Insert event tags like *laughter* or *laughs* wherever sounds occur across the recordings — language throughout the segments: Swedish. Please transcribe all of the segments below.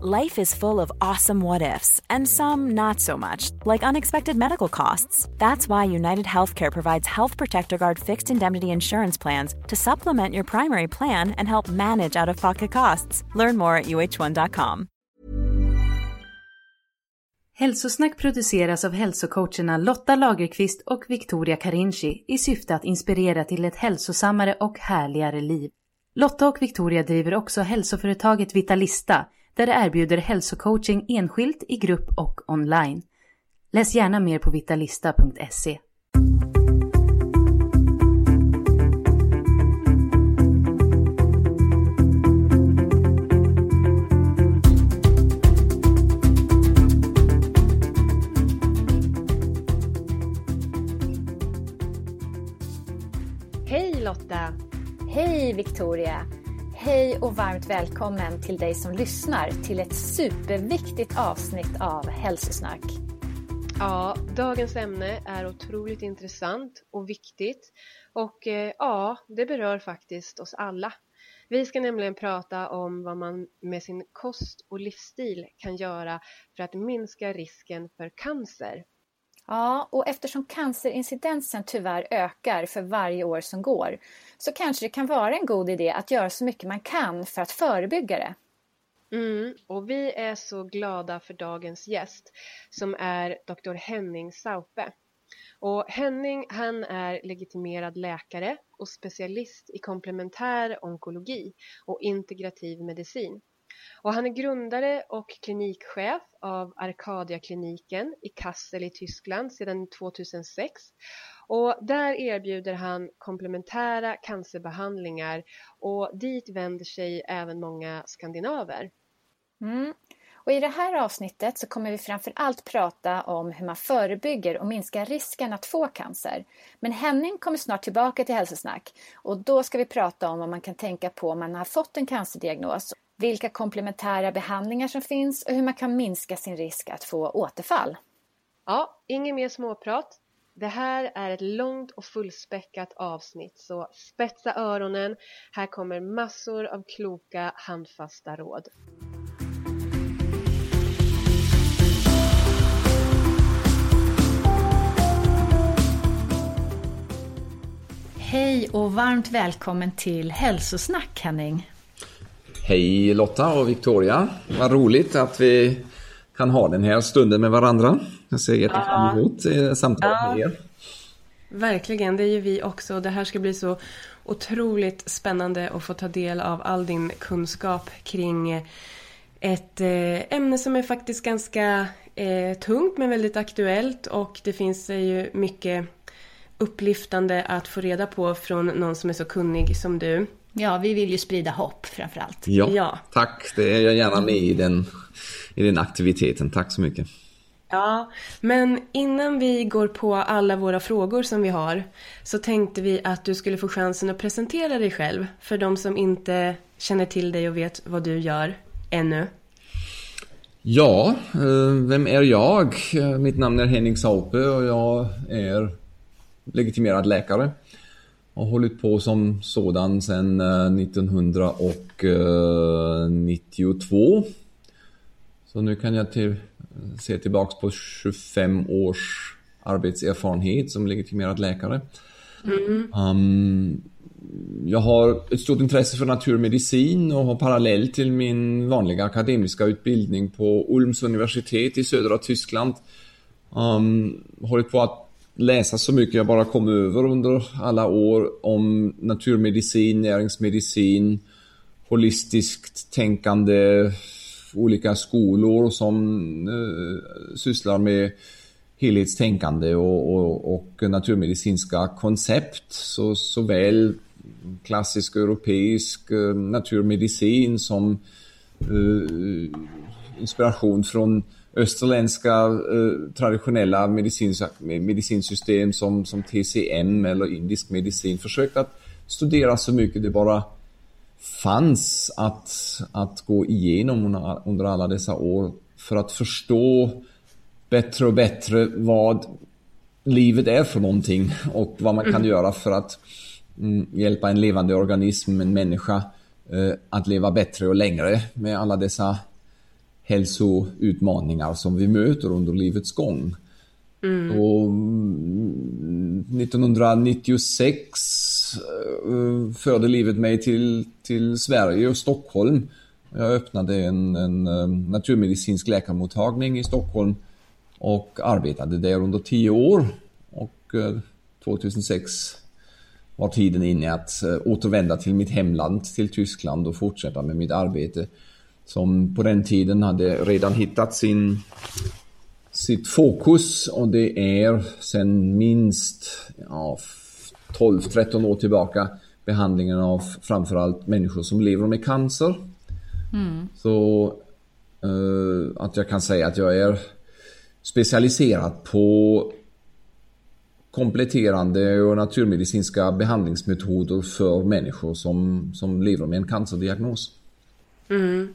Life is full of awesome what ifs, and some not so much, like unexpected medical costs. That's why United Healthcare provides Health Protector Guard fixed indemnity insurance plans to supplement your primary plan and help manage out of pocket costs. Learn more at uh1.com. Hälsosnack produceras av hälsocoacherna Lotta Lagerqvist och Victoria Carinci i syfte att inspirera till ett hälsosammare och härligare liv. Lotta och Victoria driver också hälsoföretaget Vitalista där det erbjuder hälsocoaching enskilt, i grupp och online. Läs gärna mer på vitalista.se. Hej Lotta! Hej Victoria! Hej och varmt välkommen till dig som lyssnar till ett superviktigt avsnitt av Hälsosnack. Ja, dagens ämne är otroligt intressant och viktigt och eh, ja, det berör faktiskt oss alla. Vi ska nämligen prata om vad man med sin kost och livsstil kan göra för att minska risken för cancer. Ja, och eftersom cancerincidensen tyvärr ökar för varje år som går så kanske det kan vara en god idé att göra så mycket man kan för att förebygga det. Mm, och vi är så glada för dagens gäst som är Dr. Henning Saupe. Och Henning han är legitimerad läkare och specialist i komplementär onkologi och integrativ medicin. Och han är grundare och klinikchef av Arcadia-kliniken i Kassel i Tyskland sedan 2006. Och där erbjuder han komplementära cancerbehandlingar och dit vänder sig även många skandinaver. Mm. Och I det här avsnittet så kommer vi framför allt prata om hur man förebygger och minskar risken att få cancer. Men Henning kommer snart tillbaka till Hälsosnack och då ska vi prata om vad man kan tänka på om man har fått en cancerdiagnos vilka komplementära behandlingar som finns och hur man kan minska sin risk att få återfall. Ja, inget mer småprat. Det här är ett långt och fullspäckat avsnitt så spetsa öronen. Här kommer massor av kloka handfasta råd. Hej och varmt välkommen till Hälsosnack Henning. Hej Lotta och Victoria. Vad roligt att vi kan ha den här stunden med varandra. Jag ser jättemycket fram emot eh, samtalet ja. med er. Verkligen, det ju vi också. Det här ska bli så otroligt spännande att få ta del av all din kunskap kring ett eh, ämne som är faktiskt ganska eh, tungt men väldigt aktuellt och det finns ju mycket upplyftande att få reda på från någon som är så kunnig som du. Ja, vi vill ju sprida hopp framförallt. Ja, ja. tack. Det är jag gärna med i den, i den aktiviteten. Tack så mycket. Ja, men innan vi går på alla våra frågor som vi har så tänkte vi att du skulle få chansen att presentera dig själv för de som inte känner till dig och vet vad du gör ännu. Ja, eh, vem är jag? Eh, mitt namn är Henning Saupe och jag är legitimerad läkare har hållit på som sådan sedan 1992. Så nu kan jag till, se tillbaks på 25 års arbetserfarenhet som legitimerad läkare. Mm. Um, jag har ett stort intresse för naturmedicin och har parallellt till min vanliga akademiska utbildning på Ulms universitet i södra Tyskland um, hållit på att läsa så mycket jag bara kom över under alla år om naturmedicin, näringsmedicin, holistiskt tänkande, olika skolor som eh, sysslar med helhetstänkande och, och, och naturmedicinska koncept. Så, såväl klassisk europeisk eh, naturmedicin som eh, inspiration från österländska eh, traditionella medicinsystem som, som TCM eller indisk medicin. Försökt att studera så mycket det bara fanns att, att gå igenom under, under alla dessa år för att förstå bättre och bättre vad livet är för någonting *laughs* och vad man kan mm. göra för att mm, hjälpa en levande organism, en människa, eh, att leva bättre och längre med alla dessa hälsoutmaningar som vi möter under livets gång. Mm. Och 1996 mm, eh, förde livet mig till, till Sverige och Stockholm. Jag öppnade en, en eh, naturmedicinsk läkarmottagning i Stockholm och arbetade där under tio år. Och 2006 eh, var tiden inne att återvända till mitt hemland, till Tyskland och fortsätta med mitt arbete som på den tiden hade redan hittat sin, sitt fokus och det är sen minst ja, 12-13 år tillbaka behandlingen av framförallt människor som lever med cancer. Mm. Så uh, att jag kan säga att jag är specialiserad på kompletterande och naturmedicinska behandlingsmetoder för människor som, som lever med en cancerdiagnos. Mm.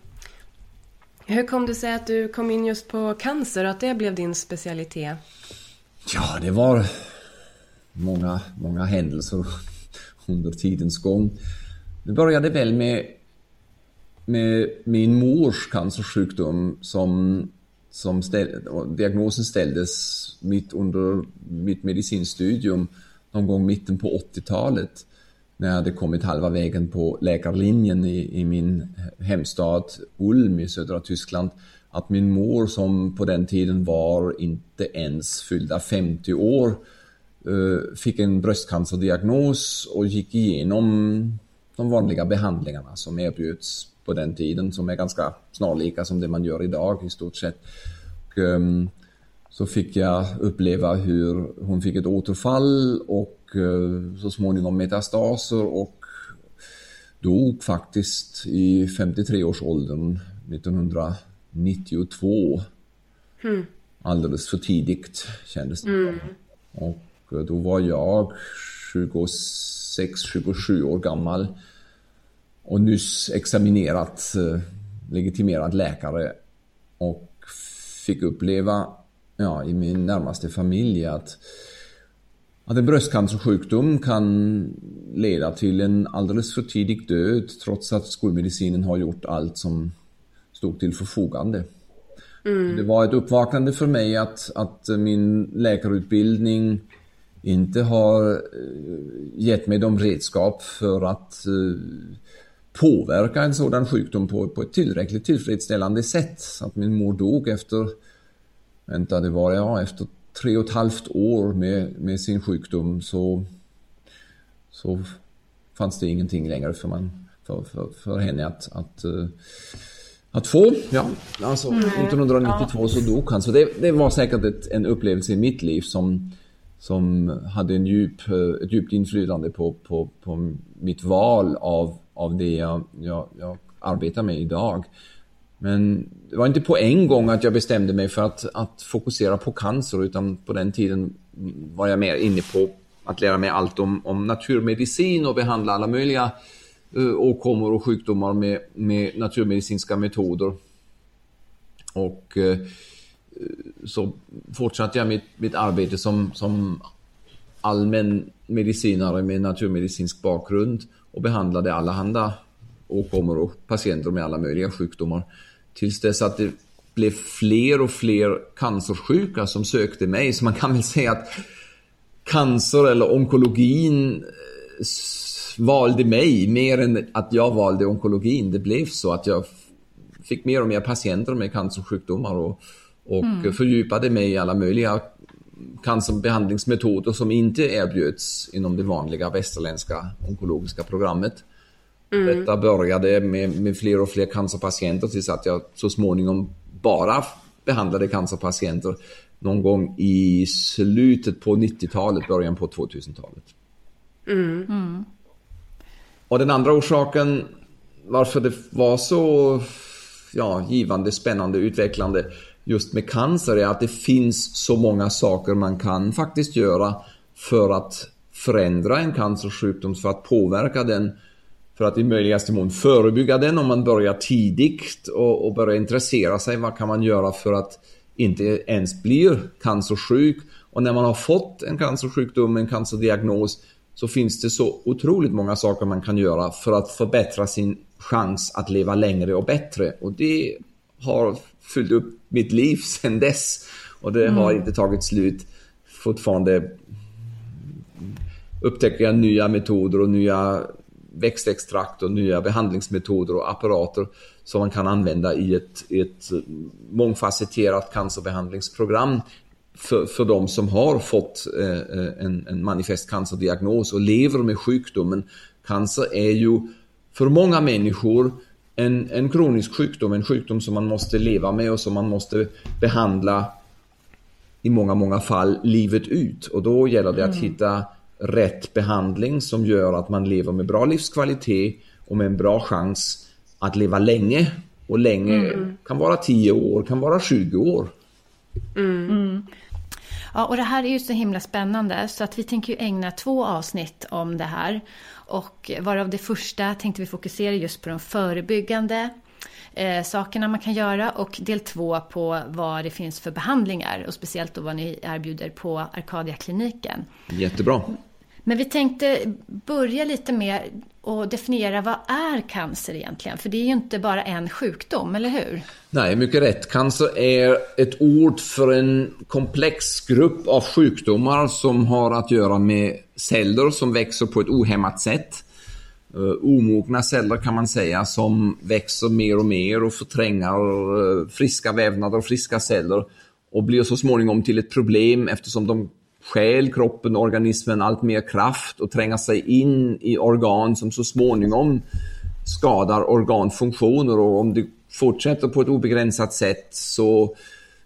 Hur kom det sig att du kom in just på cancer och att det blev din specialitet? Ja, det var många, många händelser under tidens gång. Det började väl med, med min mors cancersjukdom som, som ställ, diagnosen ställdes mitt under mitt medicinstudium någon gång mitten på 80-talet när jag hade kommit halva vägen på läkarlinjen i, i min hemstad Ulm i södra Tyskland att min mor som på den tiden var inte ens fyllda 50 år eh, fick en bröstcancerdiagnos och gick igenom de vanliga behandlingarna som erbjuds på den tiden som är ganska snarlika som det man gör idag i stort sett. Och, um, så fick jag uppleva hur hon fick ett återfall och så småningom metastaser och dog faktiskt i 53-årsåldern 1992. Mm. Alldeles för tidigt kändes det. Mm. Och uh, då var jag 26-27 år gammal och nyss examinerat uh, legitimerad läkare och fick uppleva ja, i min närmaste familj att, att en bröstcancersjukdom kan leda till en alldeles för tidig död trots att skolmedicinen har gjort allt som stod till förfogande. Mm. Det var ett uppvaknande för mig att, att min läkarutbildning inte har eh, gett mig de redskap för att eh, påverka en sådan sjukdom på, på ett tillräckligt tillfredsställande sätt. Så att min mor dog efter vänta, det var ja, efter tre och ett halvt år med, med sin sjukdom så, så fanns det ingenting längre för, man, för, för, för henne att, att, uh, att få. Ja, alltså mm. 1992 ja. så dog han. Så det, det var säkert ett, en upplevelse i mitt liv som, som hade en djup, ett djupt inflytande på, på, på mitt val av, av det jag, jag, jag arbetar med idag. Men det var inte på en gång att jag bestämde mig för att, att fokusera på cancer utan på den tiden var jag mer inne på att lära mig allt om, om naturmedicin och behandla alla möjliga uh, åkommor och sjukdomar med, med naturmedicinska metoder. Och uh, så fortsatte jag mitt, mitt arbete som, som allmän medicinare med naturmedicinsk bakgrund och behandlade allehanda åkommor och patienter med alla möjliga sjukdomar. Tills dess att det blev fler och fler cancersjuka som sökte mig. Så man kan väl säga att cancer eller onkologin eh, valde mig mer än att jag valde onkologin. Det blev så att jag fick mer och mer patienter med cancersjukdomar och, och mm. fördjupade mig i alla möjliga cancerbehandlingsmetoder som inte erbjöds inom det vanliga västerländska onkologiska programmet. Mm. Detta började med, med fler och fler cancerpatienter tills att jag så småningom bara behandlade cancerpatienter någon gång i slutet på 90-talet, början på 2000-talet. Mm. Mm. Och den andra orsaken varför det var så ja, givande, spännande, utvecklande just med cancer är att det finns så många saker man kan faktiskt göra för att förändra en cancersjukdom, för att påverka den, för att i möjligaste mån förebygga den om man börjar tidigt och, och börjar intressera sig. Vad kan man göra för att inte ens bli cancersjuk? Och när man har fått en cancersjukdom, en cancerdiagnos, så finns det så otroligt många saker man kan göra för att förbättra sin chans att leva längre och bättre. Och det har fyllt upp mitt liv *laughs* sedan dess. Och det har mm. inte tagit slut. Fortfarande upptäcker jag nya metoder och nya växtextrakt och nya behandlingsmetoder och apparater som man kan använda i ett, ett mångfacetterat cancerbehandlingsprogram för, för de som har fått eh, en, en manifest cancerdiagnos och lever med sjukdomen. Cancer är ju för många människor en, en kronisk sjukdom, en sjukdom som man måste leva med och som man måste behandla i många, många fall livet ut. Och då gäller det att mm. hitta rätt behandling som gör att man lever med bra livskvalitet och med en bra chans att leva länge. Och länge mm. kan vara 10 år, kan vara 20 år. Mm. mm. Ja, och det här är ju så himla spännande så att vi tänker ju ägna två avsnitt om det här. Och varav det första tänkte vi fokusera just på de förebyggande eh, sakerna man kan göra och del två på vad det finns för behandlingar och speciellt då vad ni erbjuder på Arkadia-kliniken. Jättebra. Men vi tänkte börja lite med att definiera vad är cancer egentligen? För det är ju inte bara en sjukdom, eller hur? Nej, mycket rätt. Cancer är ett ord för en komplex grupp av sjukdomar som har att göra med celler som växer på ett ohämmat sätt. Eh, omogna celler kan man säga som växer mer och mer och förtränger eh, friska vävnader och friska celler och blir så småningom till ett problem eftersom de stjäl kroppen, organismen allt mer kraft och tränger sig in i organ som så småningom skadar organfunktioner och om det fortsätter på ett obegränsat sätt så,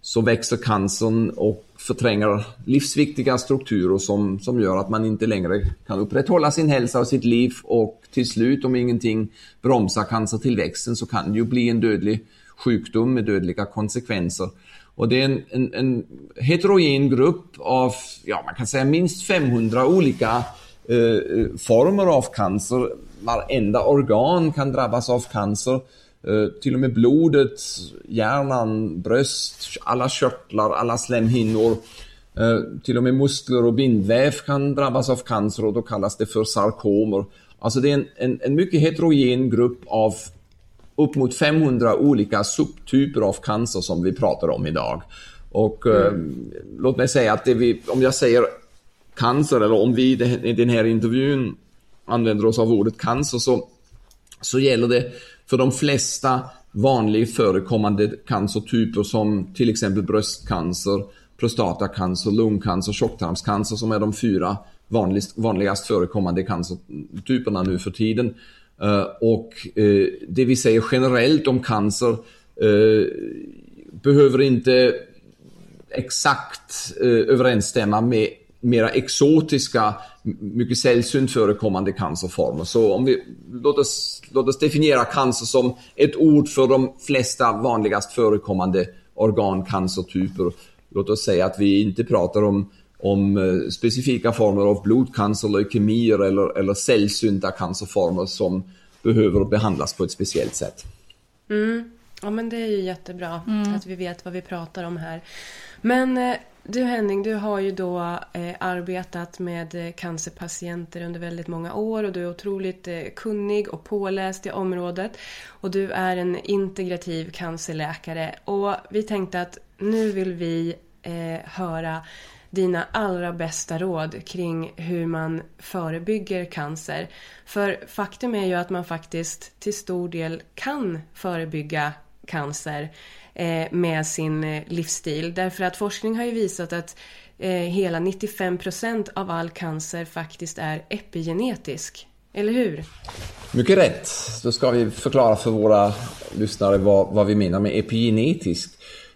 så växer cancern och förtränger livsviktiga strukturer som, som gör att man inte längre kan upprätthålla sin hälsa och sitt liv och till slut om ingenting bromsar cancertillväxten så kan det ju bli en dödlig sjukdom med dödliga konsekvenser. Och det är en, en, en heterogen grupp av, ja man kan säga minst 500 olika eh, former av cancer. Varenda organ kan drabbas av cancer. Eh, till och med blodet, hjärnan, bröst, alla körtlar, alla slemhinnor. Eh, till och med muskler och bindväv kan drabbas av cancer och då kallas det för sarkomer. Alltså det är en, en, en mycket heterogen grupp av upp mot 500 olika subtyper av cancer som vi pratar om idag. Och mm. eh, låt mig säga att vi, om jag säger cancer eller om vi i den här intervjun använder oss av ordet cancer så, så gäller det för de flesta vanligt förekommande cancertyper som till exempel bröstcancer, prostatacancer, lungcancer, tjocktarmscancer som är de fyra vanligast, vanligast förekommande cancertyperna nu för tiden. Eh, och eh, det vi säger generellt om cancer eh, behöver inte exakt överensstämma med mera exotiska, mycket sällsynt förekommande cancerformer. Så om vi, låt, oss, låt oss definiera cancer som ett ord för de flesta vanligast förekommande organcancertyper. Låt oss säga att vi inte pratar om om eh, specifika former av blodcancer, leukemier eller, eller sällsynta cancerformer som behöver behandlas på ett speciellt sätt. Mm. Ja men det är ju jättebra mm. att vi vet vad vi pratar om här. Men eh, du Henning, du har ju då eh, arbetat med eh, cancerpatienter under väldigt många år och du är otroligt eh, kunnig och påläst i området. Och du är en integrativ cancerläkare och vi tänkte att nu vill vi eh, höra dina allra bästa råd kring hur man förebygger cancer. För faktum är ju att man faktiskt till stor del kan förebygga cancer eh, med sin eh, livsstil. Därför att forskning har ju visat att eh, hela 95% av all cancer faktiskt är epigenetisk. Eller hur? Mycket rätt. Då ska vi förklara för våra lyssnare vad, vad vi menar med epigenetisk.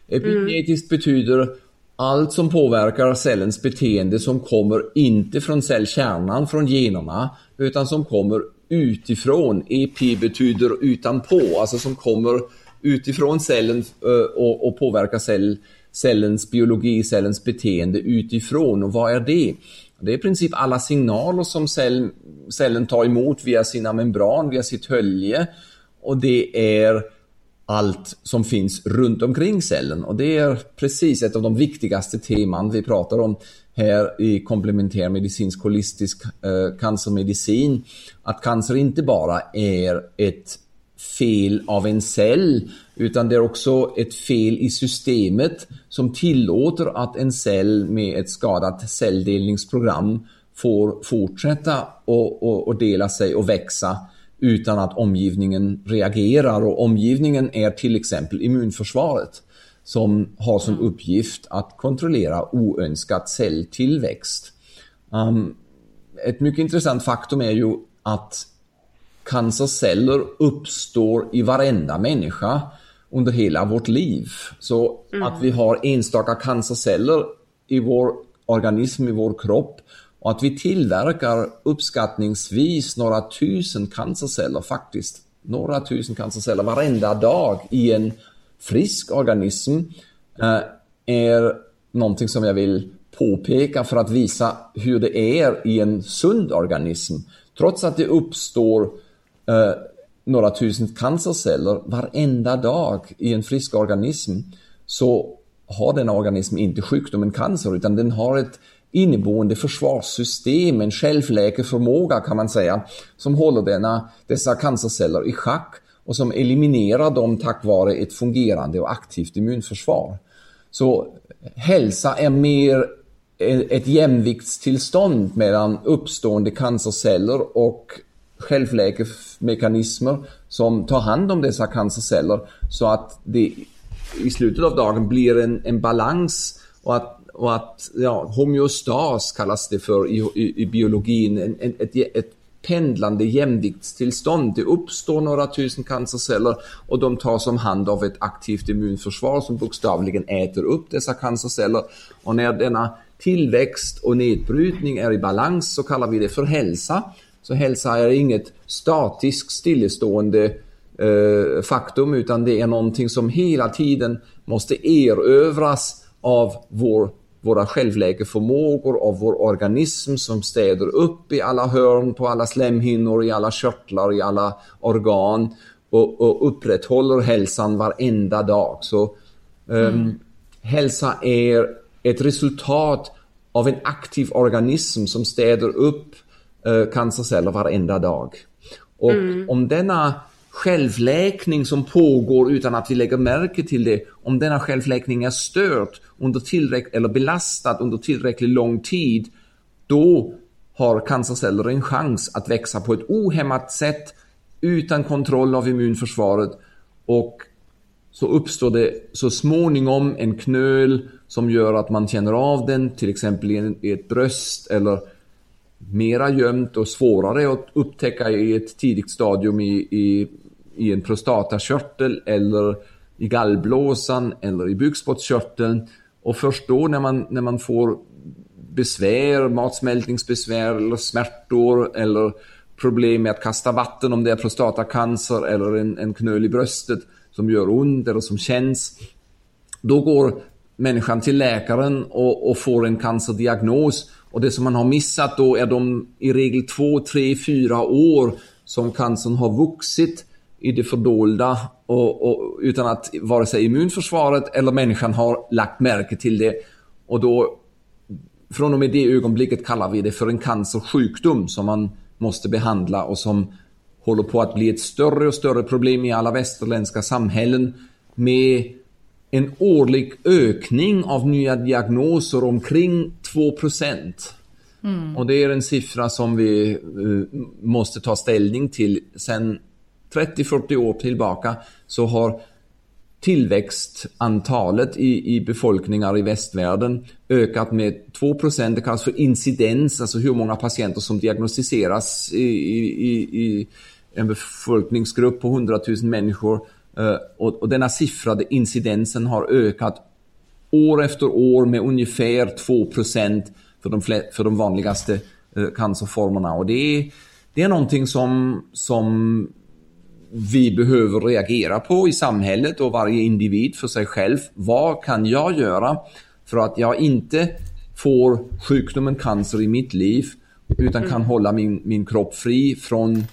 Epigenetiskt mm. betyder allt som påverkar cellens beteende som kommer inte från cellkärnan, från generna, utan som kommer utifrån. EP betyder utanpå, alltså som kommer utifrån cellen eh, och, och cell, cellens biologi, cellens beteende utifrån. Och vad är det? Det är i princip alla signaler som cell, cellen tar emot via sina membran, via sitt hölje. Och det är allt som finns runt omkring cellen. Och det är precis ett av de viktigaste teman vi pratar om här i komplementär medicinsk holistisk eh, cancermedicin. Att cancer inte bara är ett fel av en cell utan det är också ett fel i systemet som tillåter att en cell med ett skadat celldelningsprogram får fortsätta och, och, och dela sig och växa utan att omgivningen reagerar och omgivningen är till exempel immunförsvaret som har som mm. uppgift att kontrollera oönskat celltillväxt. Um, ett mycket intressant faktum är ju att cancerceller uppstår i varenda människa under hela vårt liv. Så mm. att vi har enstaka cancerceller i vår organism, i vår kropp och att vi tillverkar uppskattningsvis några tusen cancerceller faktiskt, några tusen cancerceller varenda dag i en frisk organism eh, är någonting som jag vill påpeka för att visa hur det är i en sund organism. Trots att det uppstår eh, några tusen cancerceller varenda dag i en frisk organism så har den organism inte sjukdomen cancer utan den har ett inneboende försvarssystem, en självläkeförmåga kan man säga, som håller denna, dessa cancerceller i schack och som eliminerar dem tack vare ett fungerande och aktivt immunförsvar. Så hälsa är mer ett jämviktstillstånd mellan uppstående cancerceller och självläkemekanismer som tar hand om dessa cancerceller så att det i slutet av dagen blir en, en balans och att, och att ja, homeostas kallas det för i, i, i biologin, en, en, ett, ett pendlande jämviktstillstånd. Det uppstår några tusen cancerceller och de tas om hand av ett aktivt immunförsvar som bokstavligen äter upp dessa cancerceller. Och när denna tillväxt och nedbrytning är i balans så kallar vi det för hälsa. Så hälsa är inget statiskt stillestående eh, faktum utan det är någonting som hela tiden måste erövras av vår våra självläkeförmågor av vår organism som städer upp i alla hörn, på alla slemhinnor, i alla körtlar, i alla organ och, och upprätthåller hälsan varenda dag. Så um, hälsa är ett resultat av en aktiv organism som städer upp uh, cancerceller varenda dag. Och mm. om denna självläkning som pågår utan att vi lägger märke till det, om denna självläkning är stört under tillräck eller belastad under tillräckligt lång tid, då har cancerceller en chans att växa på ett ohämmat sätt utan kontroll av immunförsvaret och så uppstår det så småningom en knöl som gör att man känner av den, till exempel i ett bröst eller mera gömt och svårare att upptäcka i ett tidigt stadium i, i, i en prostatakörtel eller i gallblåsan eller i bukspottkörteln. Och först då när man, när man får besvär, matsmältningsbesvär eller smärtor eller problem med att kasta vatten om det är prostatacancer eller en, en knöl i bröstet som gör ont eller som känns. Då går människan till läkaren och, och, får en cancerdiagnos. Och det som man har missat då är de i regel två, tre, fyra år som cancern har vuxit i det fördolda och, och, utan att vare sig immunförsvaret eller människan har lagt märke till det. Och då från och med det ögonblicket kallar vi det för en cancersjukdom som man måste behandla och som håller på att bli ett större och större problem i alla västerländska samhällen med en årlig ökning av nya diagnoser omkring 2 mm. Och det är en siffra som vi uh, måste ta ställning till. Sen 30-40 år tillbaka så har tillväxtantalet i, i befolkningar i västvärlden ökat med 2 procent. Det kallas för incidens, alltså hur många patienter som diagnostiseras i, i, i en befolkningsgrupp på 100 000 människor. Eh, och, och denna siffra, incidensen, har ökat år efter år med ungefär 2 för de, för de vanligaste eh, cancerformerna. Och det är, det är någonting som, som vi behöver reagera på i samhället och varje individ för sig själv. Vad kan jag göra för att jag inte får sjukdomen cancer i mitt liv utan kan hålla min, min kropp fri från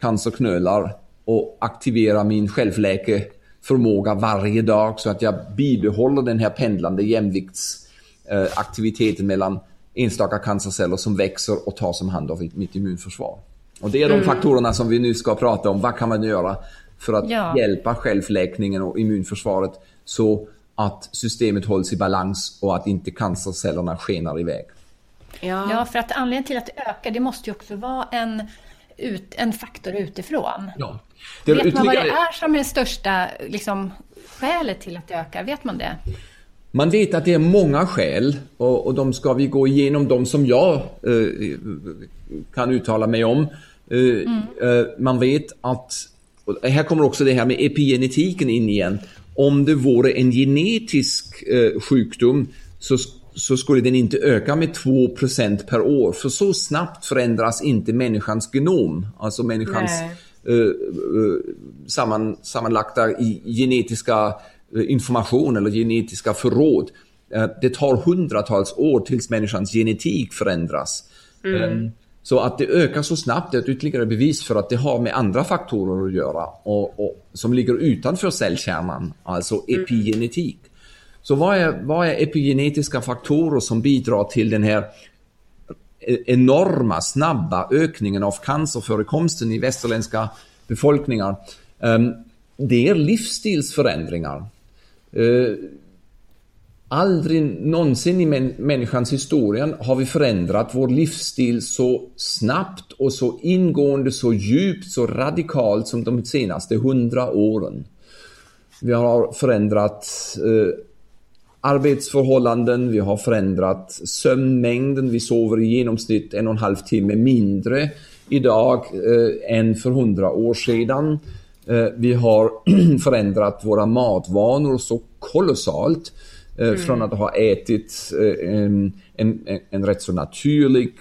cancerknölar och aktivera min självläkeförmåga varje dag så att jag bibehåller den här pendlande jämviktsaktiviteten mellan enstaka cancerceller som växer och tar som hand om mitt immunförsvar. Och det är de mm. faktorerna som vi nu ska prata om. Vad kan man göra för att ja. hjälpa självläkningen och immunförsvaret så att systemet hålls i balans och att inte cancercellerna skenar iväg. Ja. ja, för att anledningen till att det ökar, det måste ju också vara en, ut, en faktor utifrån. Ja. Det Vet man vad det är som är det största liksom, skälet till att det ökar? Vet man det? Man vet att det är många skäl och, och de ska vi gå igenom, de som jag eh, kan uttala mig om. Mm. man vet att, här kommer också det här med epigenetiken in igen. Om det vore en genetisk eh, sjukdom så, så skulle den inte öka med 2% per år. För så snabbt förändras inte människans genom, alltså människans eh, samman, sammanlagda genetiska information eller genetiska förråd. Det tar hundratals år tills människans genetik förändras. Mm. Ehm, så att det ökar så snabbt är ett ytterligare bevis för att det har med andra faktorer att göra och, och som ligger utanför cellkärnan, alltså mm. epigenetik. Så vad är, vad är epigenetiska faktorer som bidrar till den här e-, enorma, snabba ökningen av cancerförekomsten i västerländska befolkningar? Ehm, det är livsstilsförändringar. Aldrig någonsin i människans historia har vi förändrat vår livsstil så snabbt och så ingående, så djupt, så radikalt som de senaste hundra åren. Vi har förändrat eh, arbetsförhållanden, vi har förändrat sömnmängden, vi sover i genomsnitt en och en halv timme mindre idag eh, än för hundra år sedan. Eh, vi har *clears throat* förändrat våra matvanor så kolossalt. Eh, mm. Från att ha ätit eh, en, en, en rätt så naturlig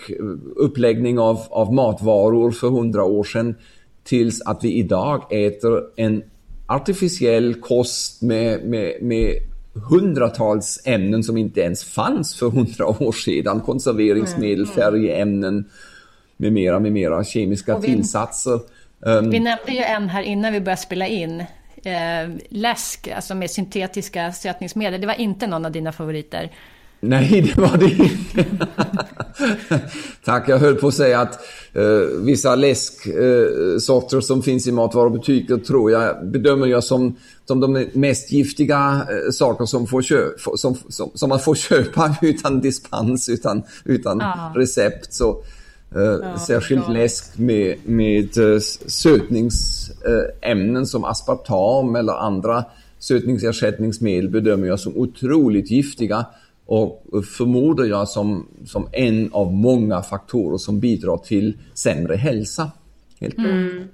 uppläggning av, av matvaror för hundra år sedan tills att vi idag äter en artificiell kost med, med, med hundratals ämnen som inte ens fanns för hundra år sedan. Konserveringsmedel, mm. färgämnen med mera, med mera kemiska vi, tillsatser. Um, vi nämnde ju en här innan vi började spela in. Eh, läsk, alltså med syntetiska sötningsmedel. Det var inte någon av dina favoriter. Nej, det var det inte. *laughs* Tack, jag höll på att säga att eh, vissa läsksorter eh, som finns i matvarubutiker tror jag, bedömer jag som, som de mest giftiga eh, saker som, får köp, som, som, som, man får *laughs* köpa utan dispens, utan, utan ja. recept. Så ja, särskilt ja. läsk med, med uh, sötningsämnen uh, som aspartam eller andra sötningsersättningsmedel bedömer jag som otroligt giftiga och förmodar jag som, som en av många faktorer som bidrar till sämre hälsa. Helt mm.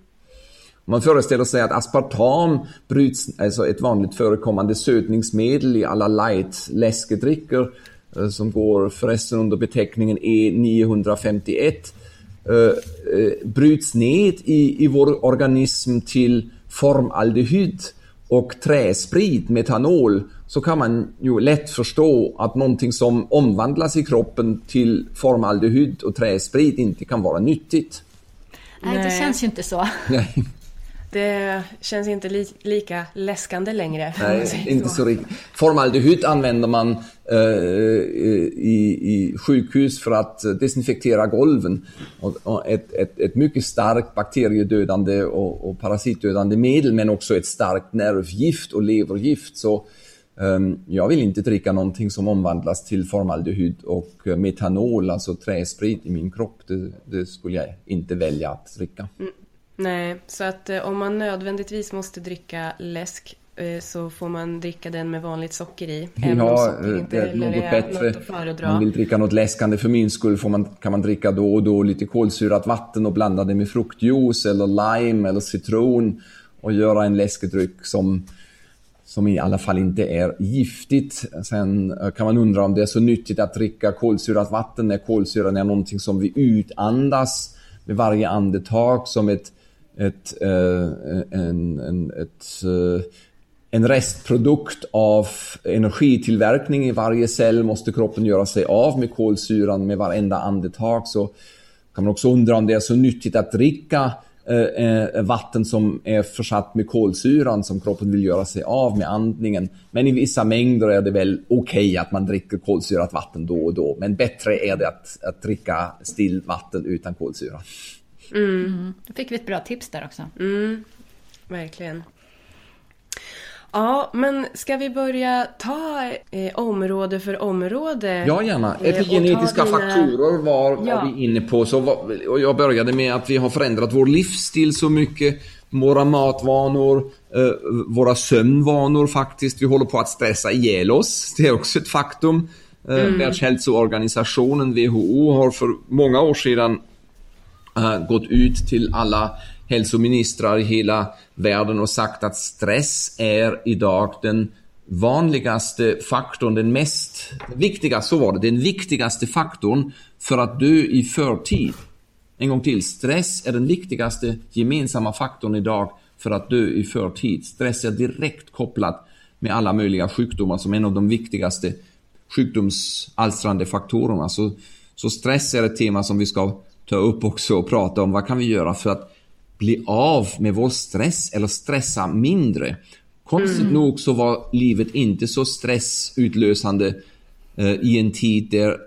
Man föreställer sig att aspartam bryts, alltså ett vanligt förekommande sötningsmedel i alla light läskedrycker Eh, som går förresten under beteckningen E951 eh, eh, bryts ned i, i vår organism till formaldehyd och träsprit, metanol, så kan man ju lätt förstå att någonting som omvandlas i kroppen till formaldehyd och träsprit inte kan vara nyttigt. Nej, det känns ju inte så. *laughs* Nej. Det känns inte li lika läskande längre. Nej, inte så riktigt. Formaldehyd använder man eh, i, i sjukhus för att desinfektera golven. Och, och ett, ett, ett, mycket starkt bakteriedödande och, och, parasitdödande medel men också ett starkt nervgift och levergift. Så um, jag vill inte dricka någonting som omvandlas till formaldehyd och metanol, alltså träsprit i min kropp. Det, det skulle jag inte välja att dricka. Mm. Nej, så att eh, om man nödvändigtvis måste dricka läsk eh, så får man dricka den med vanligt socker i. Ja, det är något bättre. Om man vill dricka något läskande för min skull får man, kan man dricka då och då lite kolsyrat vatten och blanda det med fruktjuice eller lime eller citron och göra en läskedryck som som i alla fall inte är giftigt. Sen eh, kan man undra om det är så nyttigt att dricka kolsyrat vatten när kolsyran är någonting som vi utandas med varje andetag som ett ett, eh, en, en, ett, eh, en restprodukt av energitillverkning i varje cell måste kroppen göra sig av med kolsyran med varenda andetag. Så kan man också undra om det är så nyttigt att dricka eh, vatten som är försatt med kolsyran som kroppen vill göra sig av med andningen. Men i vissa mängder är det väl okej okay att man dricker kolsyrat vatten då och då. Men bättre är det att, att dricka still vatten utan kolsyra. Mm. Mm. Då fick vi ett bra tips där också. Mm. Verkligen. Ja, men ska vi börja ta eh, område för område? Ja, gärna. Eh, Epigenetiska dina... faktorer var, ja. vi inne på. Så var, och jag började med att vi har förändrat vår livsstil så mycket. Våra matvanor, eh, våra sömnvanor faktiskt. Vi håller på att stressa ihjäl oss. Det är också ett faktum. Eh, mm. Världshälsoorganisationen, WHO, har för många år sedan gått ut till alla hälsoministrar i hela världen och sagt att stress är idag den vanligaste faktorn, den mest viktiga, så var det, den viktigaste faktorn för att dö i förtid. En gång till, stress är den viktigaste gemensamma faktorn idag för att dö i förtid. Stress är direkt kopplat med alla möjliga sjukdomar som en av de viktigaste sjukdomsalstrande faktorerna. Så, så stress är ett tema som vi ska ta upp också och prata om. Vad kan vi göra för att bli av med vår stress eller stressa mindre. Konstigt mm. nog så var livet inte så stressutlösande eh, i en tid där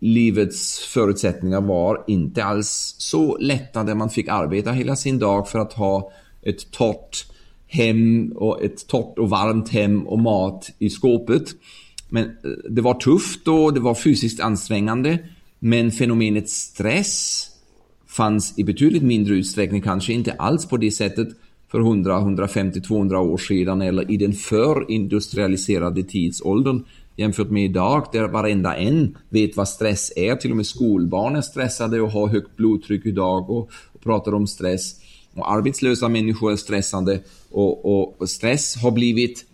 livets förutsättningar var inte alls så lätta där man fick arbeta hela sin dag för att ha ett torrt hem och ett torrt och varmt hem och mat i skåpet. Men eh, det var tufft och det var fysiskt ansträngande. Men fenomenet stress fanns i betydligt mindre utsträckning, kanske inte alls på det sättet för 100, 150, 200 år sedan eller i den förindustrialiserade tidsåldern jämfört med idag där varenda en vet vad stress är. Till och med skolbarn är stressade och har högt blodtryck idag och, och pratar om stress. Och arbetslösa människor är stressande och, och stress har blivit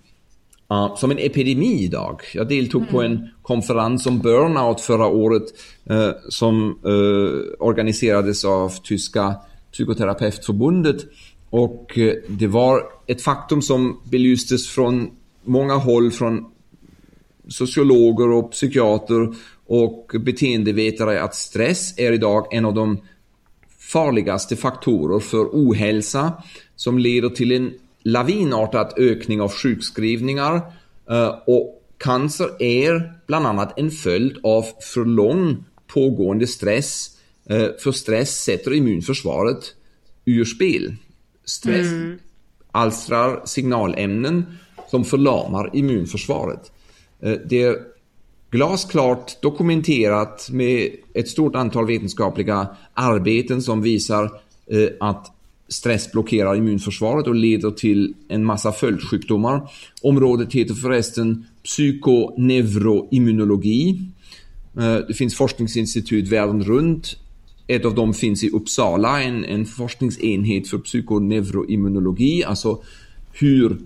Uh, som en epidemi idag. Jag deltog mm. på en konferens om burnout förra året uh, som eh, organiserades av tyska psykoterapeutförbundet. Och eh, det var ett faktum som belystes från många håll från sociologer och psykiater och beteendevetare att stress är idag en av de farligaste faktorer för ohälsa som leder till en lavinartad ökning av sjukskrivningar eh, och cancer är bland annat en följd av för lång pågående stress. Eh, för stress sätter immunförsvaret ur spel. Stress mm. alstrar signalämnen som förlamar immunförsvaret. Eh, det är glasklart dokumenterat med ett stort antal vetenskapliga arbeten som visar att stress blockerar immunförsvaret och leder till en massa följdsjukdomar. Området heter förresten psykoneuroimmunologi. Eh, det finns forskningsinstitut världen runt. Ett av dem finns i Uppsala, en, en forskningsenhet för psykoneuroimmunologi, alltså hur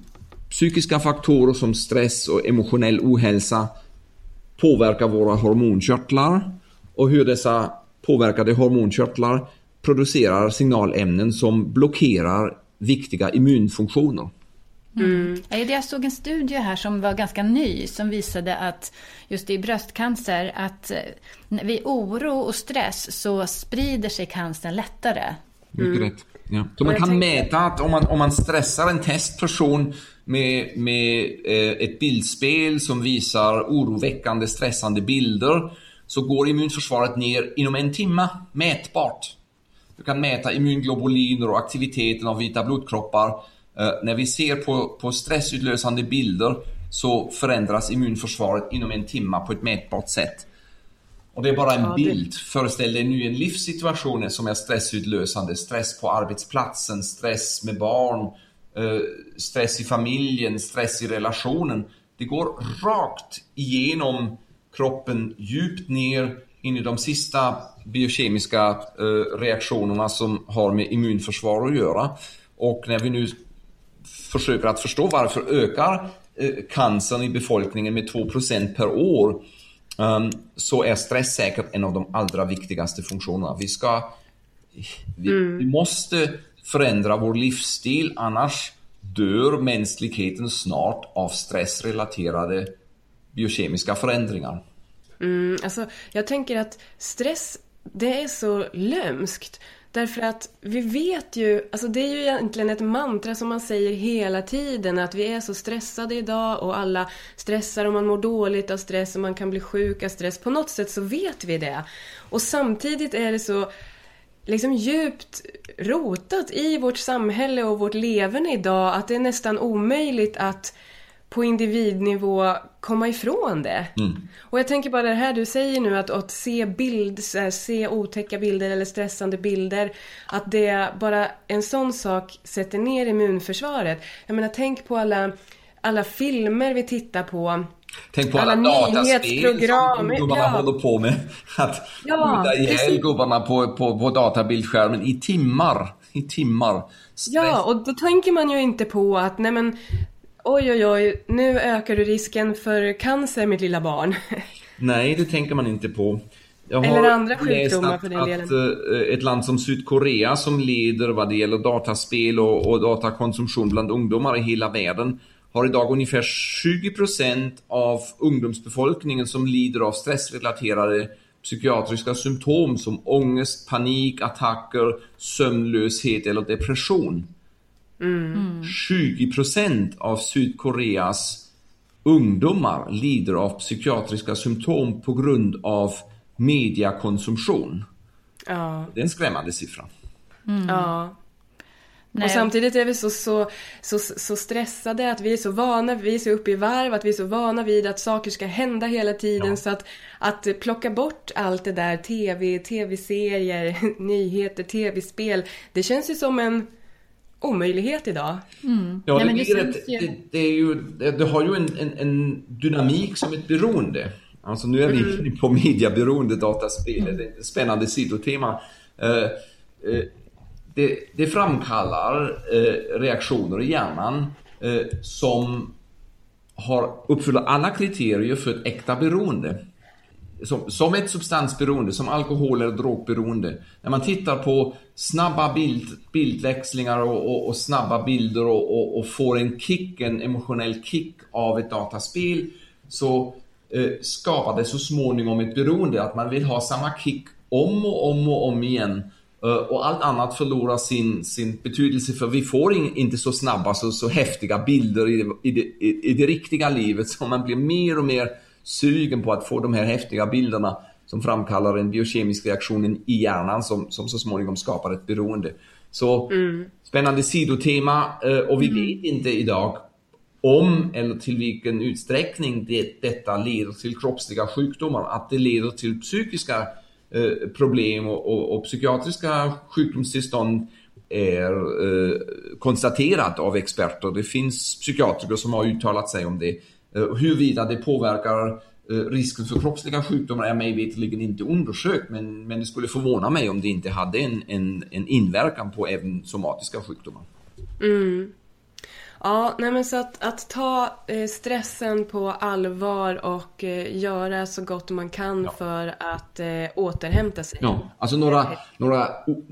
psykiska faktorer som stress och emotionell ohälsa påverkar våra hormonkörtlar och hur dessa påverkade hormonkörtlar producerar signalämnen som blockerar viktiga immunfunktioner. Mm. Jag såg en studie här som var ganska ny som visade att just i bröstcancer att eh, vid oro och stress så sprider sig cancern lättare. Mycket mm. rätt. Ja. Så man kan mäta att om man, om man stressar en testperson med, med eh, ett bildspel som visar oroväckande stressande bilder så går immunförsvaret ner inom en timme, mätbart. Du kan mäta immunglobuliner och aktiviteten av vita blodkroppar. Eh, när vi ser på, på stressutlösande bilder så förändras immunförsvaret inom en timme på ett mätbart sätt. Och det är bara en ja, bild. Föreställ dig nu en livssituation som är stressutlösande. Stress på arbetsplatsen, stress med barn, eh, stress i familjen, stress i relationen. Det går rakt igenom kroppen, djupt ner in i de sista biokemiska eh, reaktionerna som har med immunförsvar att göra. Och när vi nu försöker att förstå varför ökar eh, cancern i befolkningen med 2% per år um, så är stress säkert en av de allra viktigaste funktionerna. Vi ska vi, mm. vi måste förändra vår livsstil, annars dör mänskligheten snart av stressrelaterade biokemiska förändringar. Mm, alltså, jag tänker att stress, det är så lömskt. Därför att vi vet ju, alltså det är ju egentligen ett mantra som man säger hela tiden att vi är så stressade idag och alla stressar och man mår dåligt av stress och man kan bli sjuk av stress. På något sätt så vet vi det. Och samtidigt är det så liksom djupt rotat i vårt samhälle och vårt leverne idag att det är nästan omöjligt att på individnivå komma ifrån det. Mm. Och jag tänker bara det här du säger nu att, att se bild, se otäcka bilder eller stressande bilder. Att det bara en sån sak sätter ner immunförsvaret. Jag menar tänk på alla, alla filmer vi tittar på. Tänk på alla, alla dataspel som gubbarna ja. håller på med. *laughs* Att ja, skjuta ihjäl gubbarna på, på, på databildskärmen i timmar. I timmar. Stress. Ja, och då tänker man ju inte på att nej men oj oj oj, nu ökar du risken för cancer mitt lilla barn. *laughs* Nej, det tänker man inte på. Eller andra sjukdomar för den delen. Att, uh, ett land som Sydkorea som leder vad det gäller dataspel och, och datakonsumtion bland ungdomar i hela världen har idag ungefär 20% av ungdomsbefolkningen som lider av stressrelaterade psykiatriska symptom som ångest, panik, attacker, sömnlöshet eller depression. Mm. 20% av Sydkoreas ungdomar lider av psykiatriska symptom på grund av mediakonsumtion. Ja. Det är en skrämmande siffra. Mm. Ja. Nej. Och samtidigt är vi så, så, så, så stressade, att vi är så vana, vi är så uppe i varv, att vi är så vana vid att saker ska hända hela tiden. Ja. Så att, att plocka bort allt det där, tv, tv-serier, *laughs* nyheter, tv-spel, det känns ju som en omöjlighet idag. Mm. Ja, Nej, det, det, det, det, är ju, det, har ju en, en, en, dynamik som ett beroende. Alltså nu är vi mm. på mediaberoende dataspel, mm. det är ett spännande sidotema. Uh, uh, det, det framkallar uh, reaktioner i hjärnan som har uppfyller alla kriterier för ett äkta beroende som, som ett substansberoende, som alkohol eller drogberoende. När man tittar på snabba bild, bildväxlingar och, och, och snabba bilder och, och, får en kick, en emotionell kick av ett dataspel så eh, skapar det så småningom ett beroende, att man vill ha samma kick om och om och om igen. Eh, och allt annat förlorar sin, sin betydelse för vi får in, inte så snabba, så, så häftiga bilder i det, i, det, i, i det riktiga livet. Så man blir mer och mer sugen på att få de här häftiga bilderna som framkallar en biokemisk reaktion i hjärnan som, som så småningom skapar ett beroende. Så mm. spännande sidotema eh, och vi mm. vet inte idag om eller till vilken utsträckning det, detta leder till kroppsliga sjukdomar, att det leder till psykiska eh, problem och, och, och, psykiatriska sjukdomstillstånd är eh, konstaterat av experter. Det finns psykiatriker som har uttalat sig om det. Eh, huruvida det påverkar eh, risken för kroppsliga sjukdomar är mig veterligen inte undersökt men, men det skulle förvåna mig om det inte hade en, en, en inverkan på även somatiska sjukdomar. Mm. Ja, nej men så att, att ta eh, stressen på allvar och göra så gott man kan ja. för att återhämta sig. Ja, alltså några, några,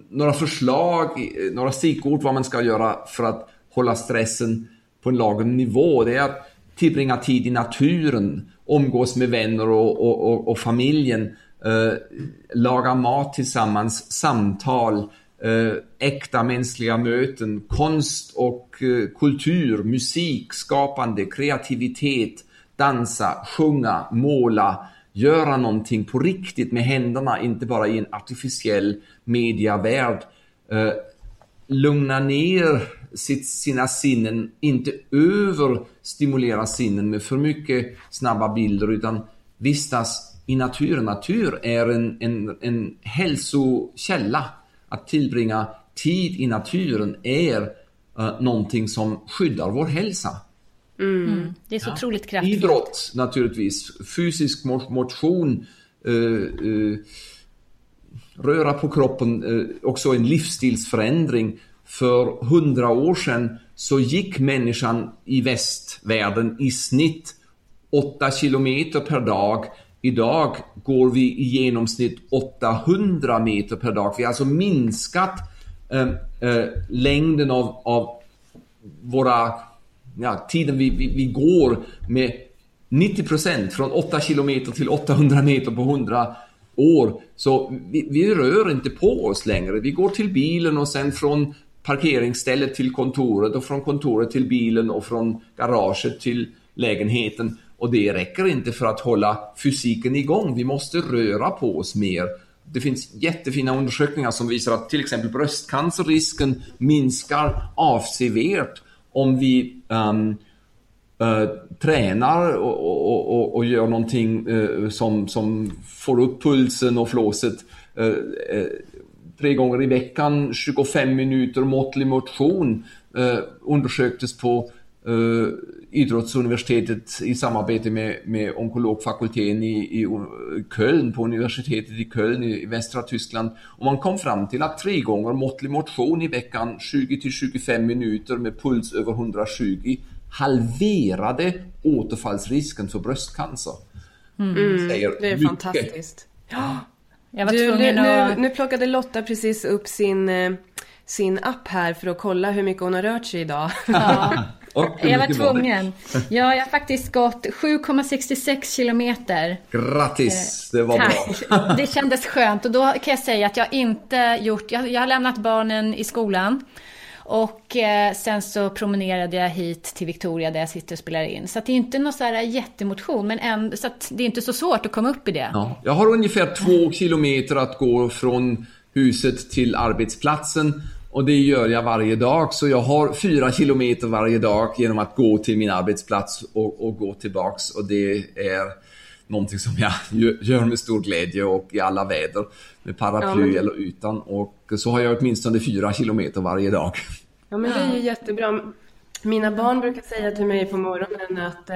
några förslag, några stickord vad man ska göra för att hålla stressen på en lagom nivå. Det är att Typ tillbringa tid i naturen, umgås med vänner och, och, och, och familjen, eh, laga mat tillsammans, samtal, eh, äkta mänskliga möten, konst och eh, kultur, musik, skapande, kreativitet, dansa, sjunga, måla, göra någonting på riktigt med händerna, inte bara i en artificiell mediavärld. Eh, lugna ner sitt, sina sinnen, inte överstimulera sinnen med för mycket snabba bilder utan vistas i naturen. Natur är en, en, en hälsokälla. Att tillbringa tid i naturen är uh, någonting som skyddar vår hälsa. Mm. Mm. Det är så ja. otroligt kraftfullt. Idrott naturligtvis, fysisk motion, uh, uh, röra på kroppen, också en livsstilsförändring för hundra år sedan så gick människan i västvärlden i snitt 8 kilometer per dag. Idag går vi i genomsnitt 800 meter per dag. Vi har alltså minskat eh, eh, längden av, av våra, ja, tiden vi, vi, vi går med 90 procent från 8 kilometer till 800 meter på 100 år. Så vi, vi, rör inte på oss längre. Vi går till bilen och sen från parkeringsstället till kontoret och från kontoret till bilen och från garaget till lägenheten. Och det räcker inte för att hålla fysiken igång. Vi måste röra på oss mer. Det finns jättefina undersökningar som visar att till exempel bröstcancerrisken minskar avsevärt om vi um, uh, tränar och, och, och, och, gör någonting uh, som, som får upp pulsen och flåset uh, tre gånger i veckan, 25 minuter måttlig motion undersöktes på idrottsuniversitetet i samarbete med, med onkologfakulteten i, i Köln, på universitetet i Köln i västra Tyskland. Och man kom fram till att tre gånger måttlig motion i veckan, 20 25 minuter med puls över 120, halverade återfallsrisken för bröstcancer. Mm. det är mycket. fantastiskt. Ja. Du, nu, att... nu, nu plockade Lotta precis upp sin, eh, sin app här för att kolla hur mycket hon har rört sig idag. *laughs* Ja. jag var tvungen. Ja, jag har faktiskt gått 7,66 kilometer. Grattis, det var Tack. bra. Det kändes skönt och då kan jag säga att jag inte gjort, jag, jag har lämnat barnen i skolan. Och eh, sen så promenerade jag hit till Victoria där jag sitter och spelar in. Så det är inte någon så här jättemotion, men en, så det är inte så svårt att komma upp i det. Ja, jag har ungefär två kilometer att gå från huset till arbetsplatsen och det gör jag varje dag, så jag har fyra kilometer varje dag genom att gå till min arbetsplats och, och gå tillbaks. Och det är någonting som jag *laughs* gör med stor glädje och i alla väder. Med paraply ja, eller utan. Och så har jag åtminstone fyra kilometer varje dag. Ja men det är ju jättebra. Mina barn brukar säga till mig på morgonen att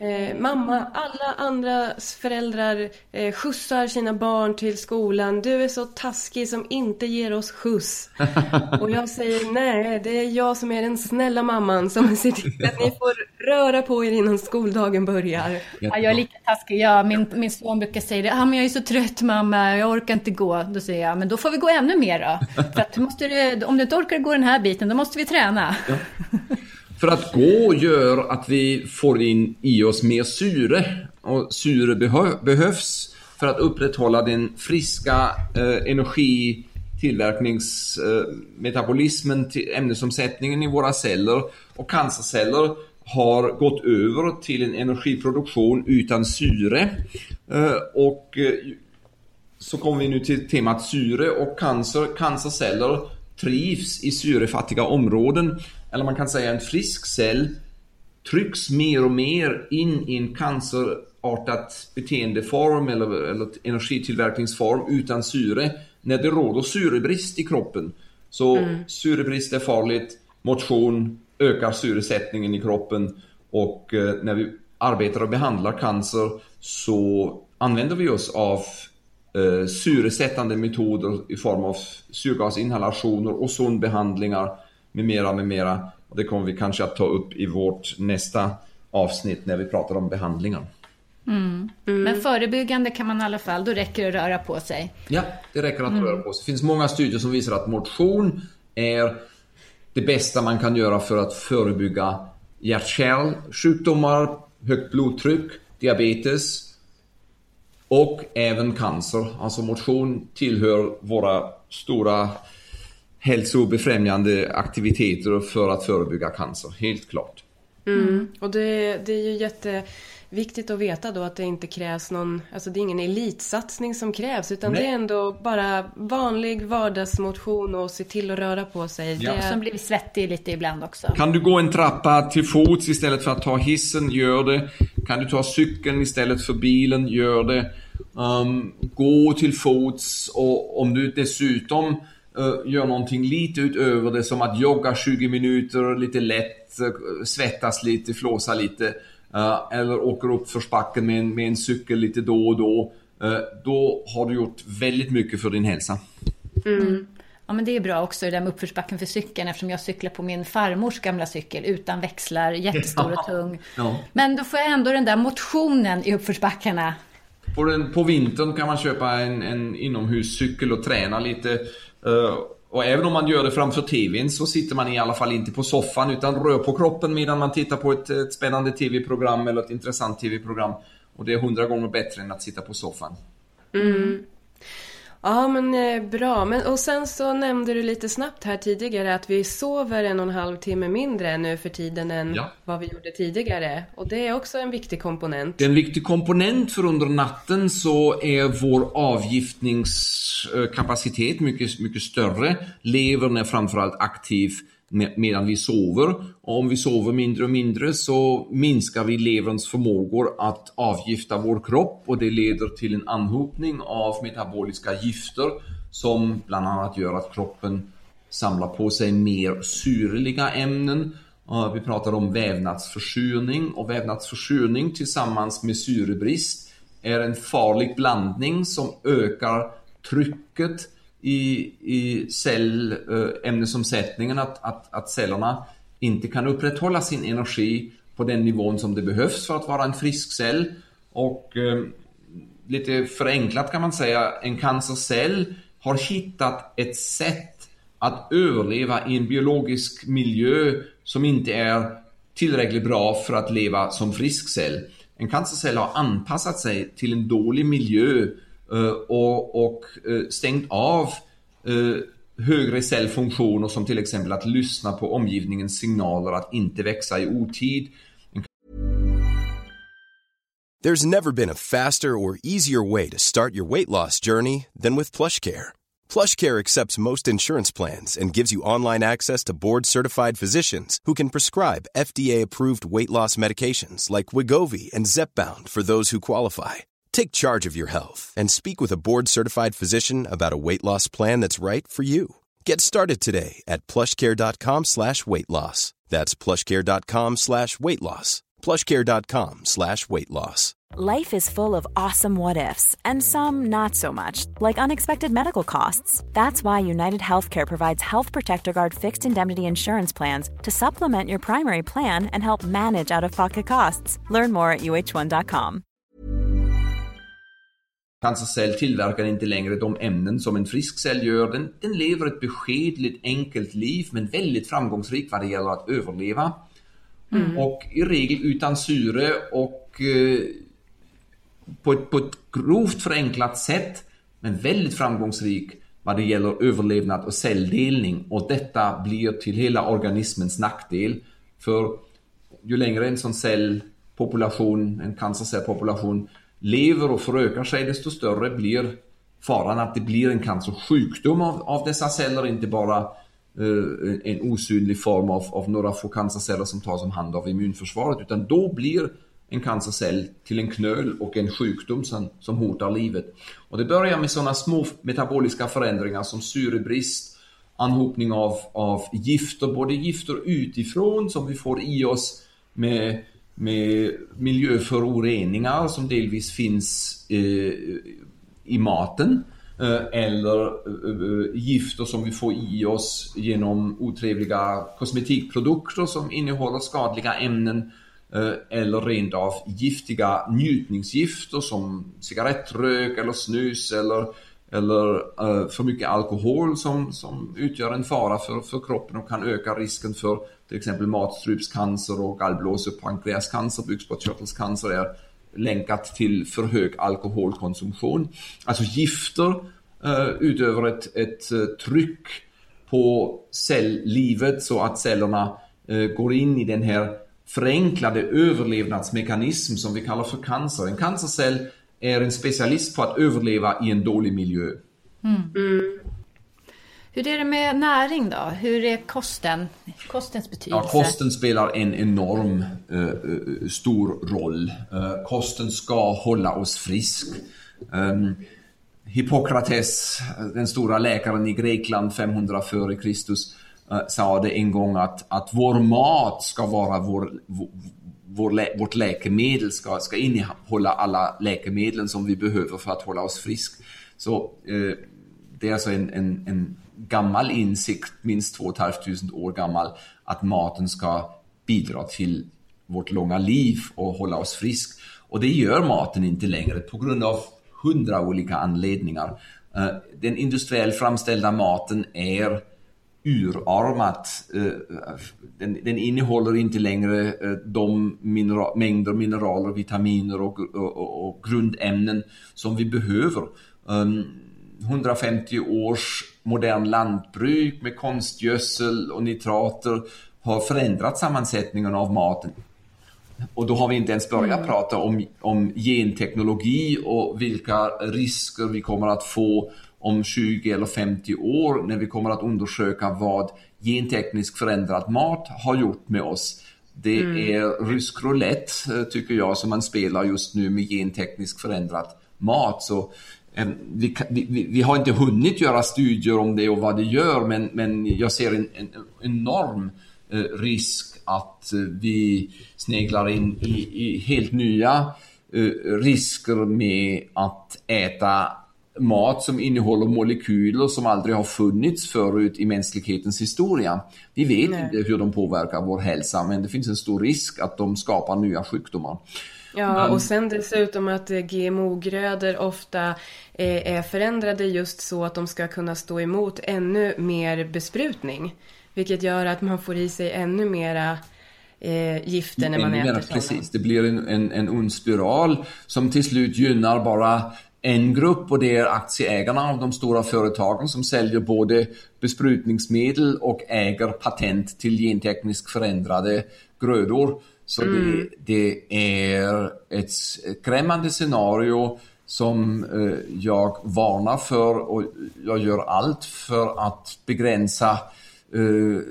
eh, mamma, alla andra föräldrar eh, skjutsar sina barn till skolan. Du är så taskig som inte ger oss skjuts. *laughs* Och jag säger nej, det är jag som är den snälla mamman som *laughs* ser till att ni får röra på er innan skoldagen börjar. Ja, jag är lika taskig. Ja, min, min son brukar säga det. Ah, men jag är så trött mamma, jag orkar inte gå. Då säger jag, men då får vi gå ännu mer då. *laughs* För att måste, om du inte orkar gå den här biten, då måste vi träna. Ja. För att gå gör att vi får in i oss mer syre. Och syre behö behövs för att upprätthålla den friska eh, energi tillverkningsmetabolismen, eh, till ämnesomsättningen i våra celler. Och cancerceller har gått över till en energiproduktion utan syre. Eh, och eh, så kommer vi nu till temat syre och cancer. Cancerceller trivs i syrefattiga områden eller man kan säga en frisk cell, trycks mer och mer in i en cancerartat beteendeform eller, eller energitillverkningsform utan syre när det råder syrebrist i kroppen. Så mm. syrebrist är farligt, motion ökar syresättningen i kroppen och eh, när vi arbetar och behandlar cancer så använder vi oss av eh, syresättande metoder i form av syrgasinhalationer, ozonbehandlingar med mera, med mera. Och det kommer vi kanske att ta upp i vårt nästa avsnitt när vi pratar om behandlingar. Mm. Mm. Men förebyggande kan man i alla fall, då räcker det att röra på sig. Ja, det räcker att mm. röra på sig. Det finns många studier som visar att motion är det bästa man kan göra för att förebygga hjärt-kärlsjukdomar, högt blodtryck, diabetes och även cancer. Alltså motion tillhör våra stora hälsobefrämjande aktiviteter för att förebygga cancer, helt klart. Mm. Och det, det är ju jätteviktigt att veta då att det inte krävs någon, alltså det är ingen elitsatsning som krävs utan Nej. det är ändå bara vanlig vardagsmotion och se till att röra på sig. Ja. Det... Som blir svettig lite ibland också. Kan du gå en trappa till fots istället för att ta hissen, gör det. Kan du ta cykeln istället för bilen, gör det. Um, gå till fots och om du dessutom gör någonting lite utöver det som att jogga 20 minuter lite lätt, uh, svettas lite, flåsa lite. Uh, eller åker upp för spacken med en, med en cykel lite då och då. då har du gjort väldigt mycket för din hälsa. Mm. Ja men det är bra också det där med uppförsbacken för cykeln eftersom jag cyklar på min farmors gamla cykel utan växlar, jättestor och tung. Ja. Men då får jag ändå den där motionen i uppförsbackarna. På, den, på vintern kan man köpa en, en inomhuscykel och träna lite. Eh, och även om man gör det framför TVn så sitter man i alla fall inte på soffan utan rör på kroppen medan man tittar på ett, ett spännande TV-program eller ett intressant TV-program. Och det är hundra gånger bättre än att sitta på soffan. Mm. Ja men eh, bra. Men, och sen så nämnde du lite snabbt här tidigare att vi sover en och en halv timme mindre nu för tiden än ja. vad vi gjorde tidigare. Och det är också en viktig komponent. Det är en viktig komponent för under natten så är vår avgiftningskapacitet mycket, mycket större. Levern är framförallt aktiv medan vi sover. Och om vi sover mindre och mindre så minskar vi leverns förmågor att avgifta vår kropp och det leder till en anhopning av metaboliska gifter som bland annat gör att kroppen samlar på sig mer syrliga ämnen. Vi pratar om vävnadsförsurning och vävnadsförsurning tillsammans med syrebrist är en farlig blandning som ökar trycket i, i cellämnesomsättningen eh, att, att, att cellerna inte kan upprätthålla sin energi på den nivån som det behövs för att vara en frisk cell. Och eh, lite förenklat kan man säga, en cancercell har hittat ett sätt att överleva i en biologisk miljö som inte är tillräckligt bra för att leva som frisk cell. En cancercell har anpassat sig till en dålig miljö Eh, Eh, och, och eh, stängt av eh, högre cellfunktioner som till exempel att lyssna på omgivningens signaler att inte växa i otid. There's never been a faster or easier way to start your weight loss journey than with PlushCare. PlushCare accepts most insurance plans and gives you online access to board-certified physicians who can prescribe FDA-approved weight loss medications like Wigovi and Zepbound for those who qualify. Take charge of your health and speak with a board certified physician about a weight loss plan that's right for you. Get started today at plushcare.com slash weight loss. That's plushcare.com slash weight loss. Plushcare.com slash weight loss. Life is full of awesome what ifs and some not so much, like unexpected medical costs. That's why United Healthcare provides Health Protector Guard fixed indemnity insurance plans to supplement your primary plan and help manage out of pocket costs. Learn more at uh1.com. Cancercell tillverkar inte längre de ämnen som en frisk cell gör. Den, den lever ett beskedligt enkelt liv men väldigt framgångsrikt vad det gäller att överleva. Mm. Och i regel utan syre och eh, på, ett, på ett grovt förenklat sätt men väldigt framgångsrik vad det gäller överlevnad och celldelning och detta blir till hela organismens nackdel. För ju längre en sån cellpopulation, en cancercellpopulation lever och förökar sig desto större blir faran att det blir en cancersjukdom av, av dessa celler, inte bara eh, en osynlig form av, av några få cancerceller som tas om hand av immunförsvaret utan då blir en cancercell till en knöl och en sjukdom som, som hotar livet. Och det börjar med sådana små metaboliska förändringar som syrebrist, anhopning av, av gifter, både gifter utifrån som vi får i oss med med miljöföroreningar som delvis finns eh, i maten eh, eller eh, gifter som vi får i oss genom otrevliga kosmetikprodukter som innehåller skadliga ämnen eh, eller rent av giftiga njutningsgifter som cigarettrök eller snus eller, eller för mycket alkohol som, som utgör en fara för, för kroppen och kan öka risken för till exempel matstrupscancer och gallblåse och pankreascancer, bukspottkörtelcancer är länkat till för hög alkoholkonsumtion. Alltså gifter eh, utöver ett, ett eh, tryck på celllivet så att cellerna eh, går in i den här förenklade överlevnadsmekanism som vi kallar för cancer. En cancercell är en specialist på att överleva i en dålig miljö. Mm. Hur är det med näring då? Hur är kosten? Kostens betydelse? Ja, kosten spelar en enorm eh, eh stor roll. Eh, kosten ska hålla oss frisk. Um, Hippokrates, den stora läkaren i Grekland 500 f.Kr. eh, sa det en gång att, att vår mat ska vara vår, vår, vårt läkemedel, ska, ska innehålla alla läkemedlen som vi behöver för att hålla oss frisk. Så eh, det är alltså en, en, en gammal insikt, minst 2 500 år gammal, att maten ska bidra till vårt långa liv och hålla oss frisk. Och det gör maten inte längre på grund av hundra olika anledningar. Eh, den industriellt framställda maten är urarmat. Eh, den, den, innehåller inte längre eh, de minera mängder mineraler, vitaminer och, och, och, grundämnen som vi behöver. 150 års modern lantbruk med konstgödsel och nitrater har förändrat sammansättningen av maten. Och då har vi inte ens börjat mm. prata om, om genteknologi och vilka risker vi kommer att få om 20 eller 50 år när vi kommer att undersöka vad gentekniskt förändrad mat har gjort med oss. Det mm. är rysk roulette tycker jag som man spelar just nu med gentekniskt förändrad mat. Så vi, vi, vi, har inte hunnit göra studier om det och vad det gör men, men jag ser en, en enorm eh, risk att eh, vi sneglar in i, i helt nya eh, risker med att äta mat som innehåller molekyler som aldrig har funnits förut i mänsklighetens historia. Vi vet Nej. inte hur de påverkar vår hälsa men det finns en stor risk att de skapar nya sjukdomar. Ja, och sen dessutom att GMO-grödor ofta eh, är förändrade just så att de ska kunna stå emot ännu mer besprutning. Vilket gör att man får i sig ännu mera eh, gifter när man äter sådana. Precis, det blir en, en, en ond spiral som till slut gynnar bara en grupp och det är aktieägarna av de stora företagen som säljer både besprutningsmedel och äger patent till gentekniskt förändrade grödor. Så mm. det, det, är ett skrämmande scenario som eh, jag varnar för och jag gör allt för att begränsa eh,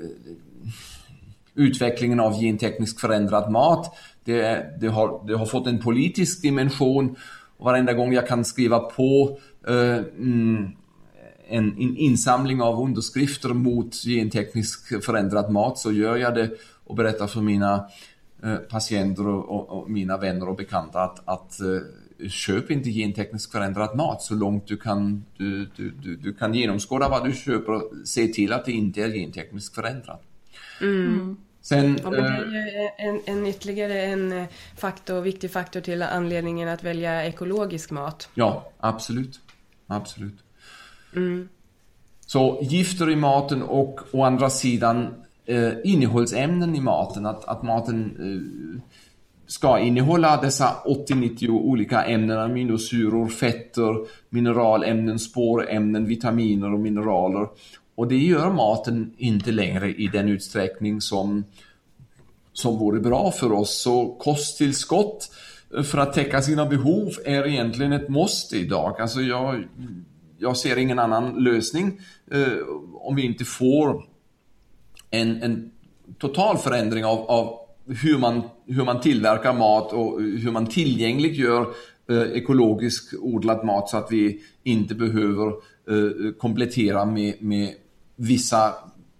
utvecklingen av gentekniskt förändrad mat. Det, det, har, det har fått en politisk dimension och varenda gång jag kan skriva på eh, mm, en, en insamling av underskrifter mot gentekniskt förändrad mat så gör jag det och berättar för mina patienter och, och, och, mina vänner och bekanta att, att uh, köp inte gentekniskt förändrad mat så långt du kan, du, du, du, du kan genomskåda vad du köper och se till att det inte är gentekniskt förändrat. Mm. Sen, ja, men det är ju en, en ytterligare en faktor, viktig faktor till anledningen att välja ekologisk mat. Ja, absolut. Absolut. Mm. Så gifter i maten och å andra sidan eh, innehållsämnen i maten. Att, att maten eh, ska innehålla dessa 80-90 olika ämnen, aminosyror, fetter, mineralämnen, spårämnen, vitaminer och mineraler. Och det gör maten inte längre i den utsträckning som, som vore bra för oss. Så kosttillskott eh, för att täcka sina behov är egentligen ett måste idag. Alltså jag, jag ser ingen annan lösning eh, om vi inte får en, en total förändring av, av hur, man, hur man tillverkar mat och hur man tillgängliggör eh, ekologisk odlad mat så att vi inte behöver eh, komplettera med, med vissa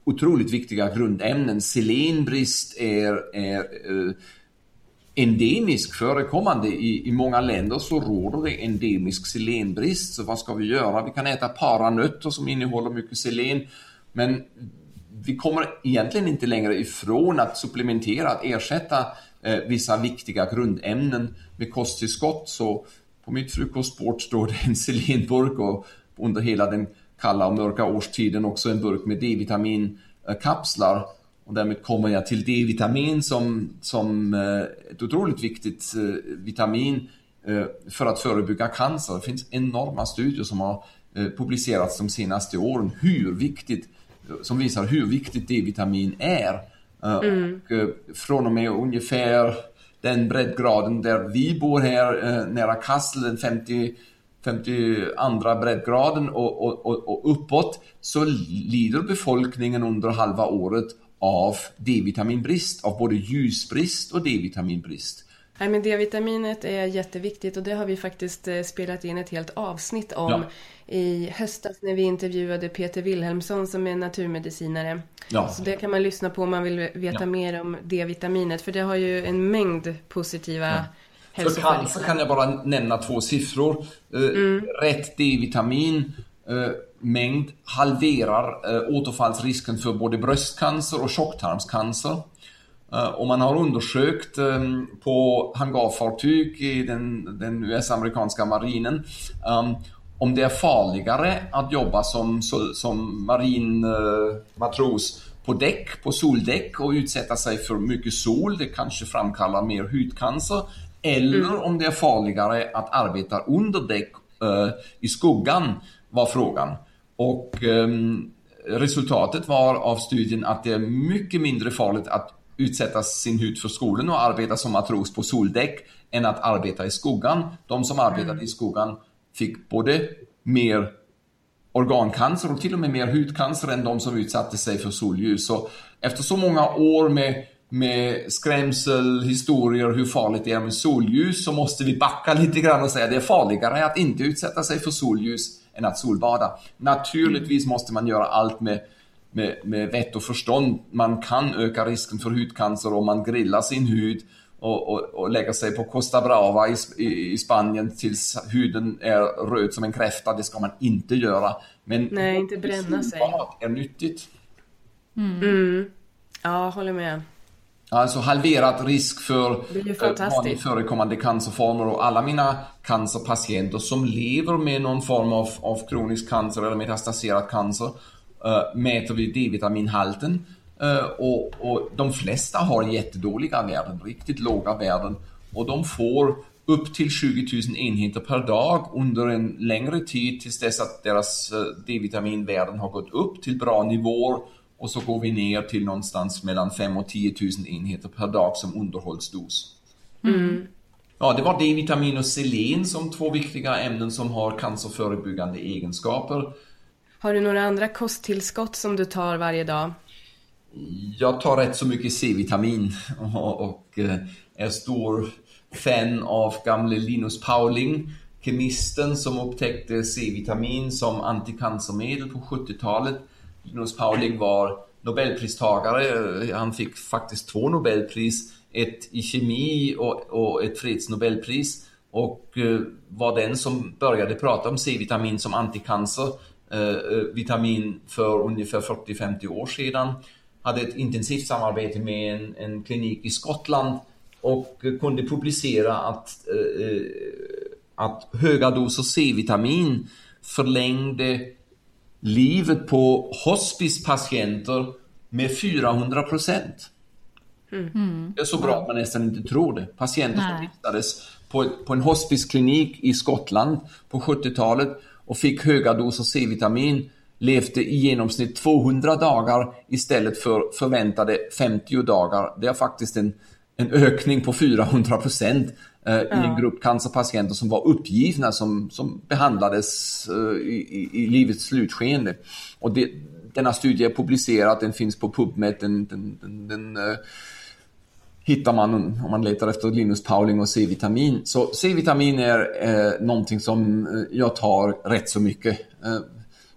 otroligt viktiga grundämnen. Selenbrist är, är eh, endemisk förekommande. I, I många länder så råder det endemisk selenbrist. Så vad ska vi göra? Vi kan äta paranötter som innehåller mycket selen. Men vi kommer egentligen inte längre ifrån att supplementera, att ersätta eh, vissa viktiga grundämnen med kosttillskott. Så på mitt frukostbord står *laughs* det en selenburk och under hela den kalla och mörka årstiden också en burk med D-vitaminkapslar. Eh, och därmed kommer jag till D-vitamin som, som eh, ett otroligt viktigt eh, vitamin eh, för att förebygga cancer. Det finns enorma studier som har eh, publicerats de senaste åren hur viktigt som visar hur viktigt D-vitamin är. Eh, mm. Och eh, från och med ungefär den breddgraden där vi bor här eh, nära Kassel, den 50 52 breddgraden och, och, och, och uppåt så lider befolkningen under halva året av D-vitaminbrist, av både ljusbrist och D-vitaminbrist. Nej, men D-vitaminet är jätteviktigt och det har vi faktiskt spelat in ett helt avsnitt om ja i höstas när vi intervjuade Peter Wilhelmsson som är naturmedicinare. Ja. Så det kan man lyssna på om man vill veta ja. mer om D-vitaminet för det har ju en mängd positiva ja. För cancer kan jag bara nämna två siffror. Eh, mm. Rätt D-vitamin eh, mängd halverar eh, återfallsrisken för både bröstcancer och tjocktarmscancer. Och man har undersökt på hangarfartyg i den, den US-amerikanska marinen om det är farligare att jobba som, som marinmatros på däck, på soldäck och utsätta sig för mycket sol, det kanske framkallar mer hudcancer. Eller mm. om det är farligare att arbeta under däck uh, i skuggan, var frågan. Och um, resultatet var av studien att det är mycket mindre farligt att utsätta sin hud för solen och arbeta som matros på soldäck än att arbeta i skuggan. De som arbetade mm. i skuggan fick både mer organcancer och till och med mer hudcancer än de som utsatte sig för solljus. Så efter så många år med, med skrämsel, historier hur farligt det är med solljus så måste vi backa lite grann och säga att det är farligare att inte utsätta sig för solljus än att solbada. Naturligtvis måste man göra allt med, med, med vett och förstånd. Man kan öka risken för hudcancer om man grillar sin hud och, och, och lägga sig på Costa Brava i, i, i, Spanien tills huden är röd som en kräfta. Det ska man inte göra. Men Nej, inte bränna sig. är nyttigt. Mm. Mm. Ja, håller med. Alltså halverad risk för vanligt eh, förekommande cancerformer och alla mina cancerpatienter som lever med någon form av, av kronisk cancer eller metastaserad cancer uh, mäter vi D-vitaminhalten och, och de flesta har jättedåliga värden, riktigt låga värden och de får upp till 20 000 enheter per dag under en längre tid tills dess att deras D-vitaminvärden har gått upp till bra nivåer och så går vi ner till någonstans mellan 5 och 10 000 enheter per dag som underhållsdos. Mm. Ja, det var D-vitamin och selen som två viktiga ämnen som har cancerförebyggande egenskaper. Har du några andra kosttillskott som du tar varje dag? Jag tar rätt så mycket C-vitamin och, och eh, är stor fan av gamle Linus Pauling, kemisten som upptäckte C-vitamin som anticancermedel på 70-talet Linus Pauling var Nobelpristagare. Han fick faktiskt två Nobelpris. Ett i kemi och, och ett fredsnobelpris. Och eh, var den som började prata om C-vitamin som anticancervitamin Eh, eh för ungefär 40-50 år sedan. Hade ett intensivt samarbete med en, en klinik i Skottland och kunde publicera att, eh, eh att höga doser C-vitamin förlängde livet på hospicepatienter med 400 procent. Mm. Det är så bra att man nästan inte tror det. Patienter som vistades på, på en hospiceklinik i Skottland på 70-talet och fick höga doser C-vitamin levde i genomsnitt 200 dagar istället för förväntade 50 dagar. Det är faktiskt en, en ökning på 400 procent eh, ja. i en grupp cancerpatienter som var uppgivna som, som behandlades eh, i, i, livets slutskeende. Och det, denna studie är publicerad, den finns på PubMed, den, den, den, den eh, hittar man om man letar efter Linus Pauling och C-vitamin. Så C-vitamin är eh, någonting som eh, jag tar rätt så mycket.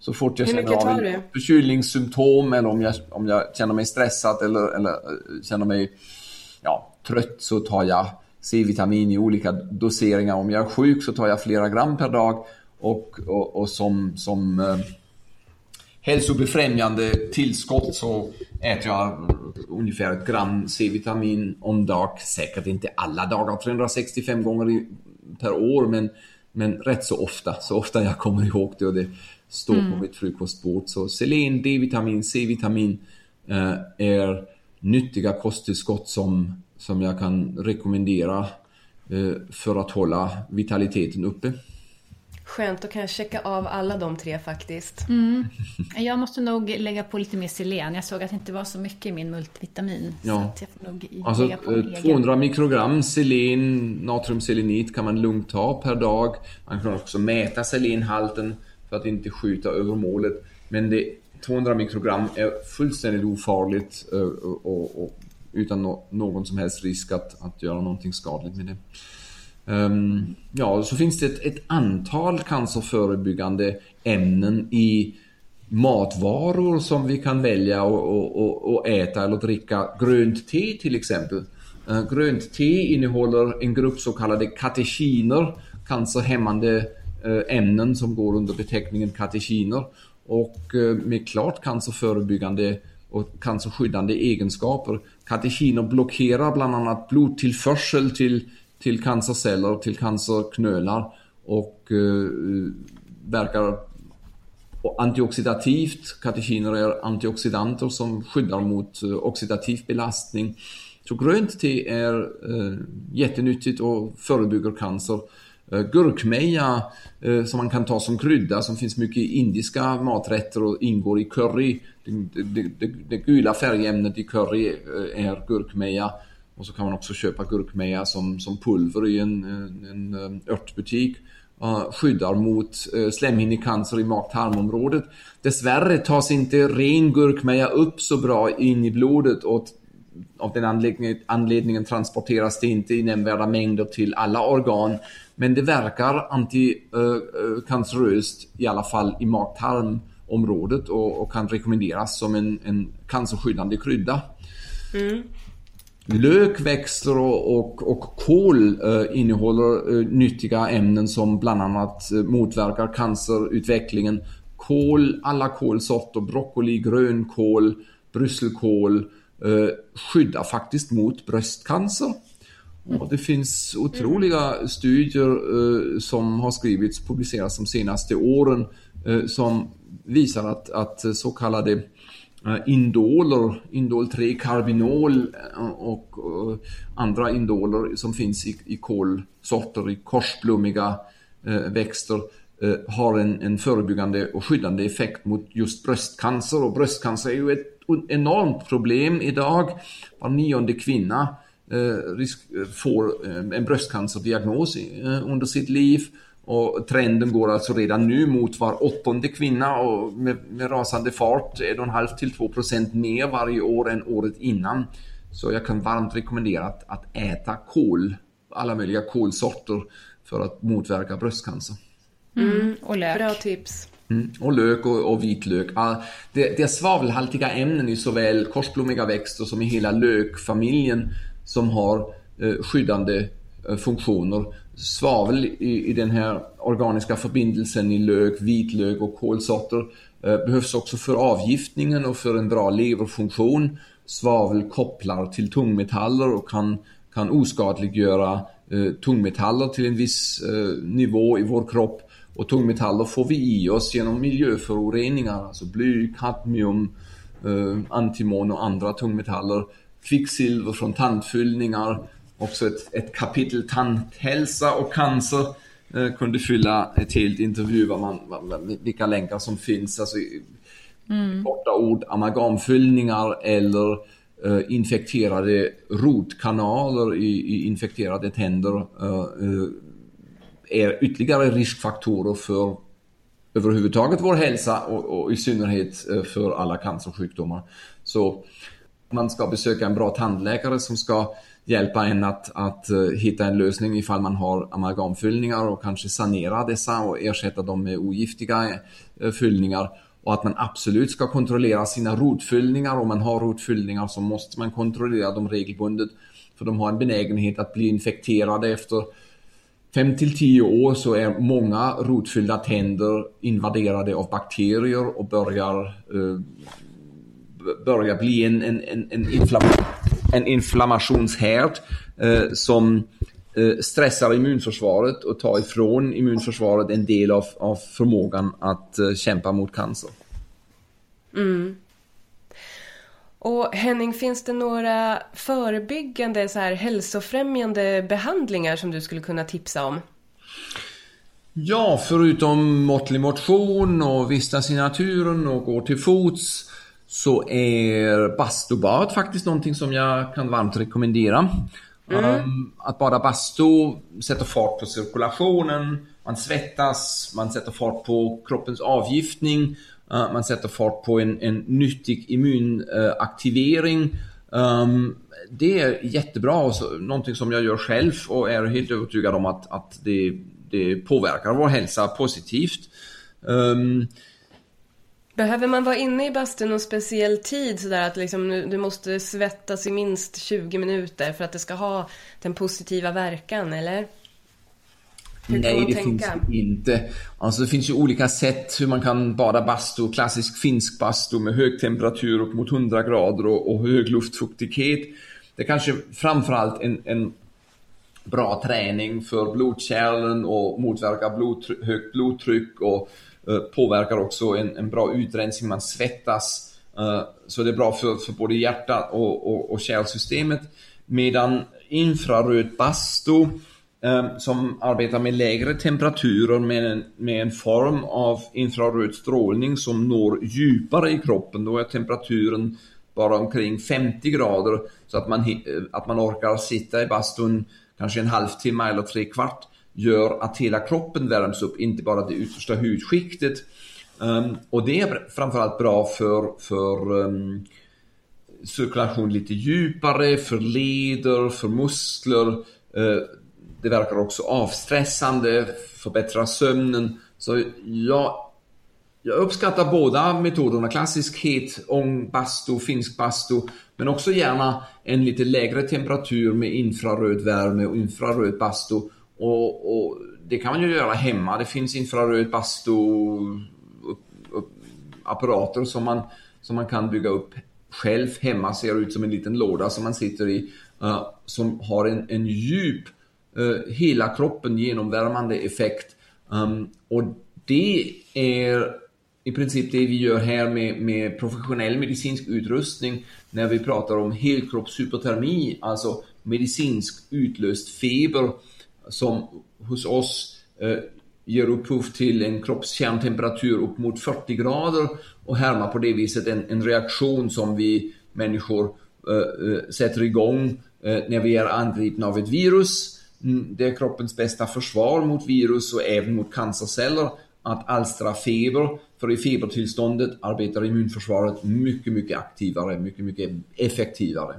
Så fort jag känner av en förkylningssymptom eller om jag, om jag känner mig stressad eller, eller eh, känner mig ja, trött så tar jag C-vitamin i olika doseringar. Om jag är sjuk så tar jag flera gram per dag och, och, och som, som eh, hälsobefrämjande tillskott så äter jag ungefär ett gram C-vitamin om dag. Säkert inte alla dagar, 365 gånger per år, men, men rätt så ofta. Så ofta jag kommer ihåg det och det står mm. på mitt frukostbord. Så selen, D-vitamin, C-vitamin eh, är nyttiga kosttillskott som som jag kan rekommendera eh, för att hålla vitaliteten uppe. Skönt, då kan jag checka av alla de tre faktiskt. Mm. Jag måste nog lägga på lite mer selen. Jag såg att det inte var så mycket i min multivitamin. Ja. alltså, 200 eh, mikrogram selen, natriumselenit kan man lugnt ta per dag. Man kan också mäta selenhalten för att inte skjuta över målet. Men det, 200 mikrogram är fullständigt ofarligt eh, och, och, och utan no någon som helst risk att, att göra någonting skadligt med det. Um, ja, så finns det ett, ett, antal cancerförebyggande ämnen i matvaror som vi kan välja att äta eller dricka. Grönt te till exempel. Uh, grönt te innehåller en grupp så kallade katechiner, cancerhämmande Eh, ämnen som går under beteckningen katechiner och eh, med klart cancerförebyggande och cancerskyddande egenskaper. Katechiner blockerar bland annat blodtillförsel till, till cancerceller, till cancerknölar och eh, verkar antioxidativt. Katekiner är antioxidanter som skyddar mot eh, oxidativ belastning. Så grönt te är eh, jättenyttigt och förebygger cancer. Eh, gurkmeja eh, som man kan ta som krydda som finns mycket i indiska maträtter och ingår i curry. Det, det, det, det gula färgämnet i curry eh, är gurkmeja. Och så kan man också köpa gurkmeja som, som pulver i en, en, en örtbutik. Uh, skyddar mot uh, slemhinnecancer i mag-tarmområdet. Dessvärre tas inte ren gurkmeja upp så bra in i blodet och av den anledningen, anledningen transporteras det inte i nämnvärda mängder till alla organ. Men det verkar antikanceröst i alla fall i mag-tarmområdet och, och, kan rekommenderas som en, en cancerskyddande krydda. Mm. Lök, växter och, och, och kål eh, innehåller eh, nyttiga ämnen som bland annat eh, motverkar cancerutvecklingen. Kål, alla kålsorter, broccoli, grönkål, brysselkål eh, skyddar faktiskt mot bröstcancer. Och det finns otroliga studier eh, som har skrivits, publicerats de senaste åren eh, som visar att, att så kallade eh, indoler, indol 3 karbinol och, andra indoler som finns i, i kolsorter, i korsblommiga växter har en, en förebyggande och skyddande effekt mot just bröstcancer. Och bröstcancer är ju ett enormt problem idag. Var nionde kvinna risk, får eh, en bröstcancerdiagnos eh, under sitt liv. Och trenden går alltså redan nu mot var åttonde kvinna och med, med rasande fart 1,5 till 2 procent mer varje år än året innan. Så jag kan varmt rekommendera att, att äta kål, alla möjliga kolsorter för att motverka bröstcancer. Mm, och lök. Bra tips. Mm, och lök och, och vitlök. Det, det är svavelhaltiga ämnen i såväl korsblommiga växter som i hela lökfamiljen som har eh, skyddande eh, funktioner. Svavel i, i den här organiska förbindelsen i lök, vitlök och kolsorter eh, behövs också för avgiftningen och för en bra leverfunktion. Svavel kopplar till tungmetaller och kan, kan oskadliggöra eh, tungmetaller till en viss eh, nivå i vår kropp. Och tungmetaller får vi i oss genom miljöföroreningar, alltså bly, kadmium, eh, antimon och andra tungmetaller kvicksilver från tandfyllningar. Också ett, ett kapitel tandhälsa och cancer eh, kunde fylla ett helt intervju vad man, vad, vilka länkar som finns. Alltså, mm. korta ord, amalgamfyllningar eller eh, infekterade rotkanaler i, i infekterade tänder eh, eh är ytterligare riskfaktorer för överhuvudtaget vår hälsa och, och i synnerhet eh, för alla cancersjukdomar. Så man ska besöka en bra tandläkare som ska hjälpa en att, att eh, hitta en lösning ifall man har amalgamfyllningar och kanske sanera dessa och ersätta dem med ogiftiga eh, fyllningar. Och att man absolut ska kontrollera sina rotfyllningar. Om man har rotfyllningar så måste man kontrollera dem regelbundet. För de har en benägenhet att bli infekterade efter 5 till 10 år så är många rotfyllda tänder invaderade av bakterier och börjar eh, börjar bli en, en, en, en, inflam en inflammationshärd eh, som eh, stressar immunförsvaret och tar ifrån immunförsvaret en del av, av förmågan att eh, kämpa mot cancer. Mm. Och Henning, finns det några förebyggande, så här, hälsofrämjande behandlingar som du skulle kunna tipsa om? Ja, förutom måttlig motion och vistas i naturen och gå till fots så är bastubad faktiskt någonting som jag kan varmt rekommendera. Mm. Um, att bada bastu sätter fart på cirkulationen, man svettas, man sätter fart på kroppens avgiftning, uh, man sätter fart på en, en nyttig immunaktivering. Um, det är jättebra och så, någonting som jag gör själv och är helt övertygad om att, att det, det påverkar vår hälsa positivt. Um, Behöver man vara inne i bastun någon speciell tid sådär att liksom, du måste svettas i minst 20 minuter för att det ska ha den positiva verkan eller? Hur Nej, det tänka? finns det inte. Alltså det finns ju olika sätt hur man kan bada bastu. Klassisk finsk bastu med hög temperatur upp mot 100 grader och, och hög luftfuktighet. Det är kanske framförallt en, en bra träning för blodkärlen och motverkar blodtryck, högt blodtryck och Eh, påverkar också en, en, bra utrensning, man svettas. Eh, så det är bra för, för både hjärta och, och, och kärlsystemet. Medan infraröd bastu eh, som arbetar med lägre temperaturer med en, med en form av infraröd strålning som når djupare i kroppen. Då är temperaturen bara omkring 50 grader så att man, att man orkar sitta i bastun kanske en halvtimme eller tre kvart gör att hela kroppen värms upp, inte bara det yttersta hudskiktet. Um, och det är framförallt bra för, för um, cirkulation lite djupare, för leder, för muskler. Uh, det verkar också avstressande, förbättrar sömnen. Så jag, jag uppskattar båda metoderna, klassisk het ångbastu, finsk bastu, men också gärna en lite lägre temperatur med infraröd värme och infraröd bastu. Och, och det kan man ju göra hemma. Det finns infraröd bastu apparater som man, som man kan bygga upp själv hemma. Ser ut som en liten låda som man sitter i. Uh, som har en, en djup, uh, hela kroppen genomvärmande effekt. Um, och det är i princip det vi gör här med, med professionell medicinsk utrustning när vi pratar om helkroppshypotermi, alltså medicinsk utlöst feber som hos oss eh, ger upphov till en kroppskärntemperatur upp mot 40 grader och härmar på det viset en, en reaktion som vi människor eh, eh sätter igång eh, när vi är angripna av ett virus. Mm, det är kroppens bästa försvar mot virus och även mot cancerceller att alstra feber. För i febertillståndet arbetar immunförsvaret mycket, mycket aktivare, mycket, mycket effektivare.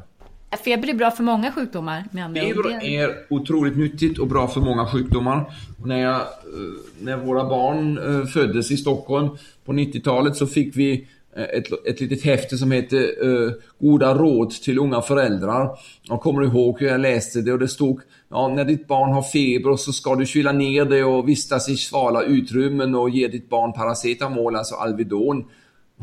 Feber är bra för många sjukdomar med andra Feber är otroligt nyttigt och bra för många sjukdomar. Och när, jag, eh, när våra barn eh, föddes i Stockholm på 90-talet så fick vi eh, ett, ett litet häfte som heter uh, Goda råd till unga föräldrar. Jag kommer ihåg hur jag läste det och det stod ja, när ditt barn har feber så ska du kyla ner det och vistas i svala utrymmen och ge ditt barn paracetamol, alltså Alvedon.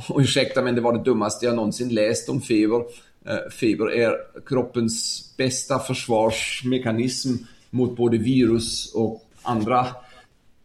Och *laughs* ursäkta men det var det dummaste jag någonsin läst om feber. Eh, feber är kroppens bästa försvarsmekanism mot både virus och andra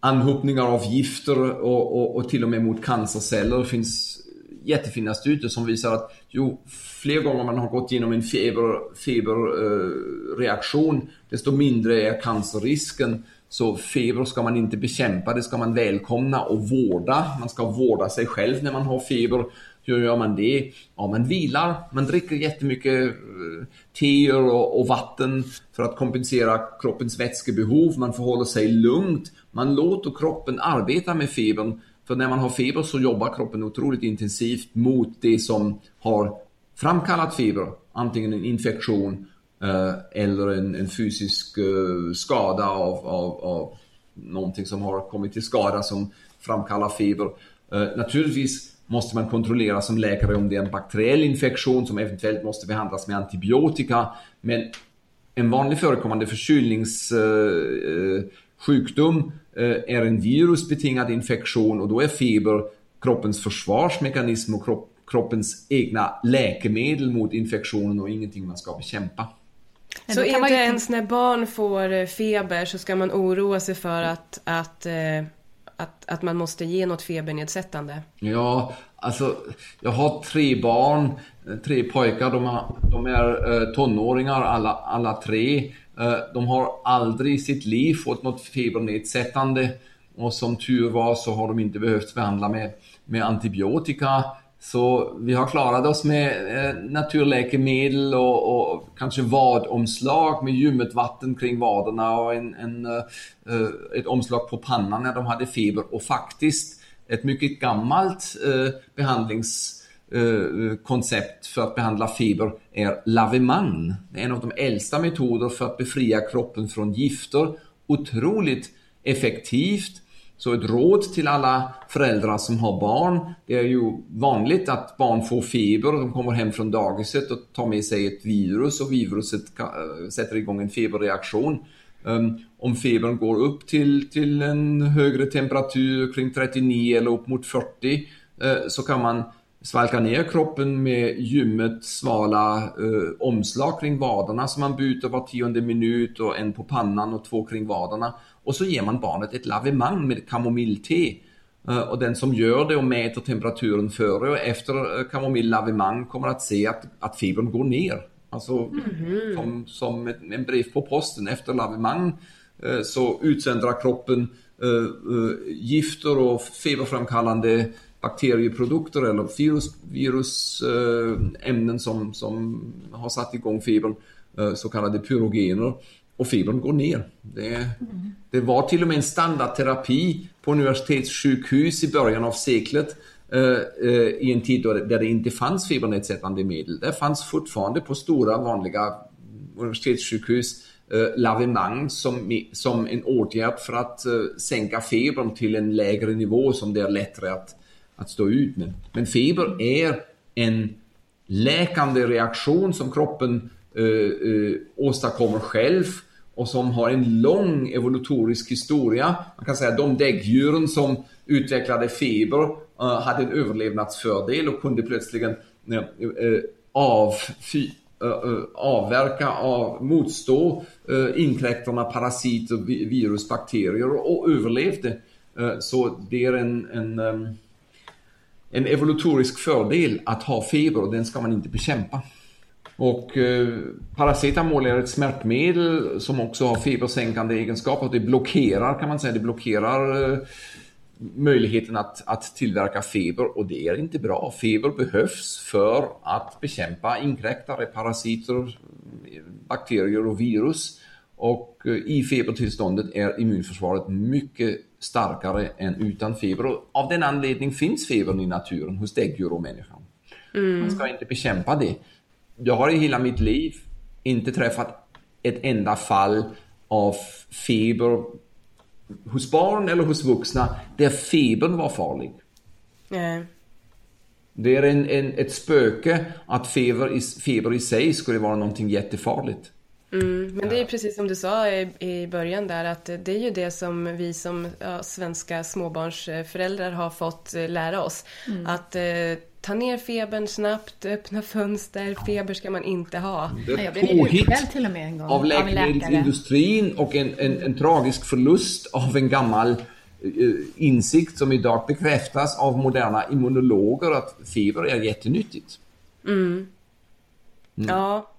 anhopningar av gifter och, och, och till och med mot cancerceller. Det finns jättefina studier som visar att ju fler gånger man har gått igenom en feber, feberreaktion, eh, desto mindre är cancerrisken. Så feber ska man inte bekämpa, det ska man välkomna och vårda. Man ska vårda sig själv när man har feber. Hur gör man det? Ja, man vilar, man dricker jättemycket eh, teer och, och vatten för att kompensera kroppens vätskebehov. Man förhåller sig lugnt. Man låter kroppen arbeta med febern. För när man har feber så jobbar kroppen otroligt intensivt mot det som har framkallat feber. Antingen en infektion eh, eller en, en fysisk eh, skada av, av, av någonting som har kommit till skada som framkallar feber. Naturligtvis måste man kontrollera som läkare om det är en bakteriell infektion som eventuellt måste behandlas med antibiotika. Men en vanlig förekommande förkylningssjukdom är en virusbetingad infektion och då är feber kroppens försvarsmekanism och kropp, kroppens egna läkemedel mot infektionen och ingenting man ska bekämpa. Så inte ens när barn får feber så ska man oroa sig för att, att att, att man måste ge något febernedsättande? Ja, alltså jag har tre barn, tre pojkar, de, har, de är eh, tonåringar alla, alla tre. Eh, de har aldrig i sitt liv fått något febernedsättande och som tur var så har de inte behövt behandla med, med antibiotika. Så vi har klarat oss med eh, naturläkemedel och, och, kanske vadomslag med ljummet vatten kring vaderna och en, en, eh, eh, ett omslag på pannan när de hade feber och faktiskt ett mycket gammalt behandlings behandlingskoncept för att behandla feber är Laveman. Det är en av de äldsta metoder för att befria kroppen från gifter. Otroligt effektivt så ett råd till alla föräldrar som har barn. Det är ju vanligt att barn får feber och de kommer hem från dagiset och tar med sig ett virus och viruset eh, sätter igång en feberreaktion. Ehm, om febern går upp till, till en högre temperatur kring 39 eller upp mot 40 eh, så kan man svalka ner kroppen med ljummet svala eh, omslag kring vaderna som man byter var tionde minut och en på pannan och två kring vaderna. Och så ger man barnet ett lavemang med kamomillte. Eh, och den som gör det och mäter temperaturen före och efter eh, kamomillavemang kommer att se att, att febern går ner. Alltså mm-hmm. som, som ett, en brev på posten. Efter lavemang eh, så utsöndrar kroppen gifter och feberframkallande bakterieprodukter eller virus, virusämnen som, som har satt igång febern, så kallade pyrogener. Och febern går ner. Det, mm. det var till och med en standardterapi på universitetssjukhus i början av seklet eh, eh i en tid där det inte fanns febernedsättande medel. Det fanns fortfarande på stora vanliga universitetssjukhus eh, lavemang som, som en åtgärd för att eh, sänka febern till en lägre nivå som det är lättare att att stå ut med. Men feber är en läkande reaktion som kroppen eh, eh, åstadkommer själv och som har en lång evolutorisk historia. Man kan säga att de däggdjuren som utvecklade feber uh, eh, hade en överlevnadsfördel och kunde plötsligen uh, uh, eh, av, fy, eh, avverka, av, motstå inkräktarna, parasiter, virus, bakterier och, överlevde. så det är en, en um, en evolutorisk fördel att ha feber och den ska man inte bekämpa. Och eh, paracetamol är ett smärtmedel som också har febersänkande egenskaper. Det blockerar kan man säga, det blockerar eh, möjligheten att, att tillverka feber och det är inte bra. Feber behövs för att bekämpa inkräktare, parasiter, bakterier och virus. Och eh, i febertillståndet är immunförsvaret mycket starkare än utan feber. Och av den anledningen finns febern i naturen hos däggdjur och människan. Mm. Man ska inte bekämpa det. Jag har i hela mitt liv inte träffat ett enda fall av feber hos barn eller hos vuxna där febern var farlig. Mm. Det är en, en, ett spöke att feber i, feber i sig skulle vara någonting jättefarligt. Mm, men det är precis som du sa i, i början där att det är ju det som vi som ja, svenska småbarnsföräldrar har fått eh, lära oss. Mm. Att eh, ta ner febern snabbt, öppna fönster, feber ska man inte ha. Det är påhitt till och med en gång, av läkemedelsindustrin och en, en, en, tragisk förlust av en gammal eh, insikt som idag bekräftas av moderna immunologer att feber är jättenyttigt. Mm. Mm. Ja,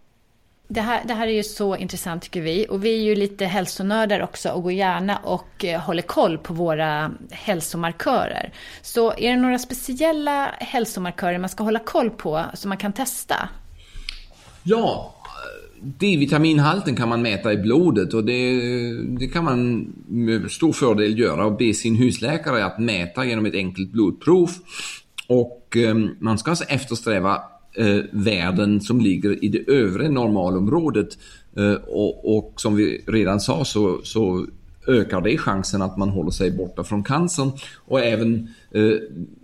det här, det här är ju så intressant tycker vi. Och vi är ju lite hälsonördar också och går gärna och eh, håller koll på våra hälsomarkörer. Så är det några speciella hälsomarkörer man ska hålla koll på som man kan testa? Ja, D-vitaminhalten kan man mäta i blodet och det, det, kan man med stor fördel göra och be sin husläkare att mäta genom ett enkelt blodprov. Och ehm, man ska alltså eftersträva eh, värden som ligger i det övre normalområdet. Eh, och, och, som vi redan sa så, så ökar det chansen att man håller sig borta från cancern. Och även eh,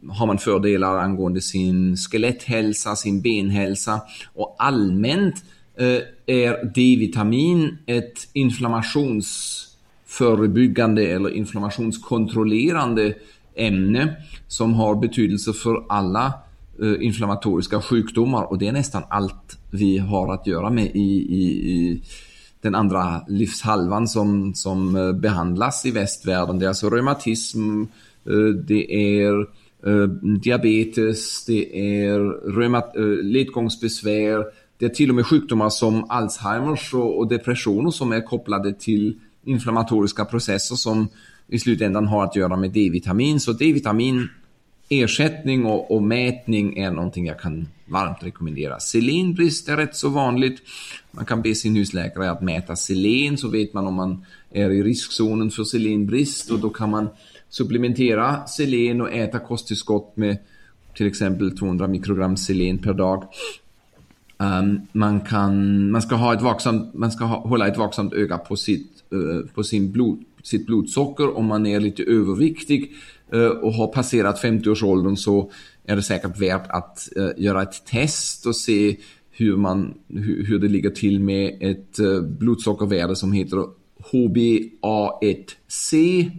har man fördelar angående sin skeletthälsa, sin benhälsa och allmänt eh, är D-vitamin ett inflammationsförebyggande eller inflammationskontrollerande ämne som har betydelse för alla Eh, inflammatoriska sjukdomar och det är nästan allt vi har att göra med i, i, i den andra livshalvan som, som eh, behandlas i västvärlden. Det är alltså reumatism, eh, det är diabetes, det är reumat, ledgångsbesvär, det är till och med sjukdomar som Alzheimers och depressioner som är kopplade till inflammatoriska processer som i slutändan har att göra med D-vitamin. Så D-vitamin ersättning och, och, mätning är någonting jag kan varmt rekommendera. Selenbrist är rätt så vanligt. Man kan be sin husläkare att mäta selen så vet man om man är i riskzonen för selenbrist och då kan man supplementera selen och äta kosttillskott med till exempel 200 mikrogram selen per dag. Um, man, kan, man ska, ha ett vaksamt, man ska ha, hålla ett vaksamt öga på, sitt, uh, på sin blod, sitt blodsocker om man är lite överviktig Eh, och har passerat 50-årsåldern så är det säkert värt att eh, göra ett test och se hur, man, hur, det ligger till med ett eh, blodsockervärde som heter HbA1c.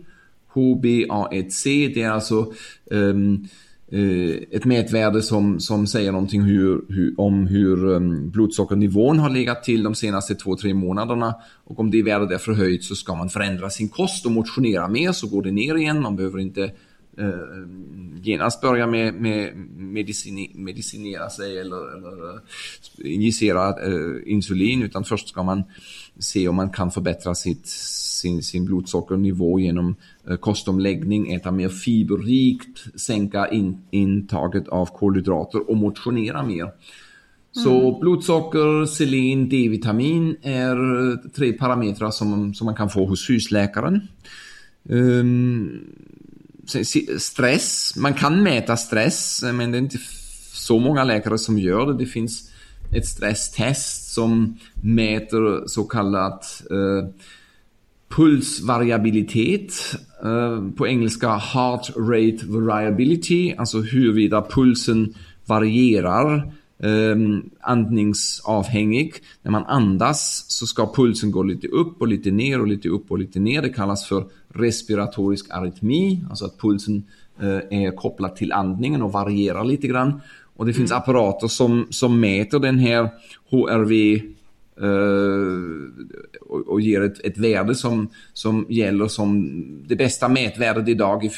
HbA1c det är alltså um, Eh, ett mätvärde som, som säger någonting hur, hur, om hur ehm, blodsockernivån har legat till de senaste två, tre månaderna. Och om det värdet är förhöjt så ska man förändra sin kost och motionera mer så går det ner igen. Man behöver inte eh, genast börja med, med medicin, medicinera sig eller, eller eh, injicera eh, insulin utan först ska man se om man kan förbättra sitt, sin, sin blodsockernivå genom eh, kostomläggning, äta mer fiberrikt, sänka in, intaget av kolhydrater och motionera mer. Så mm. blodsocker, selen, D-vitamin är eh, tre parametrar som, som man kan få hos husläkaren. Um, stress, man kan mäta stress men det är inte så många läkare som gör det. Det finns ett stresstest som mäter så kallat eh, pulsvariabilitet. Eh, på engelska heart rate variability, alltså huruvida pulsen varierar eh, andningsavhängig. När man andas så ska pulsen gå lite upp och lite ner och lite upp och lite ner. Det kallas för respiratorisk arytmi, alltså att pulsen eh, är kopplad till andningen och varierar lite grann. Och det finns mm. apparater som, som mäter den här HRV Eh, och, och, ger ett, ett värde som, som gäller som det bästa mätvärdet idag i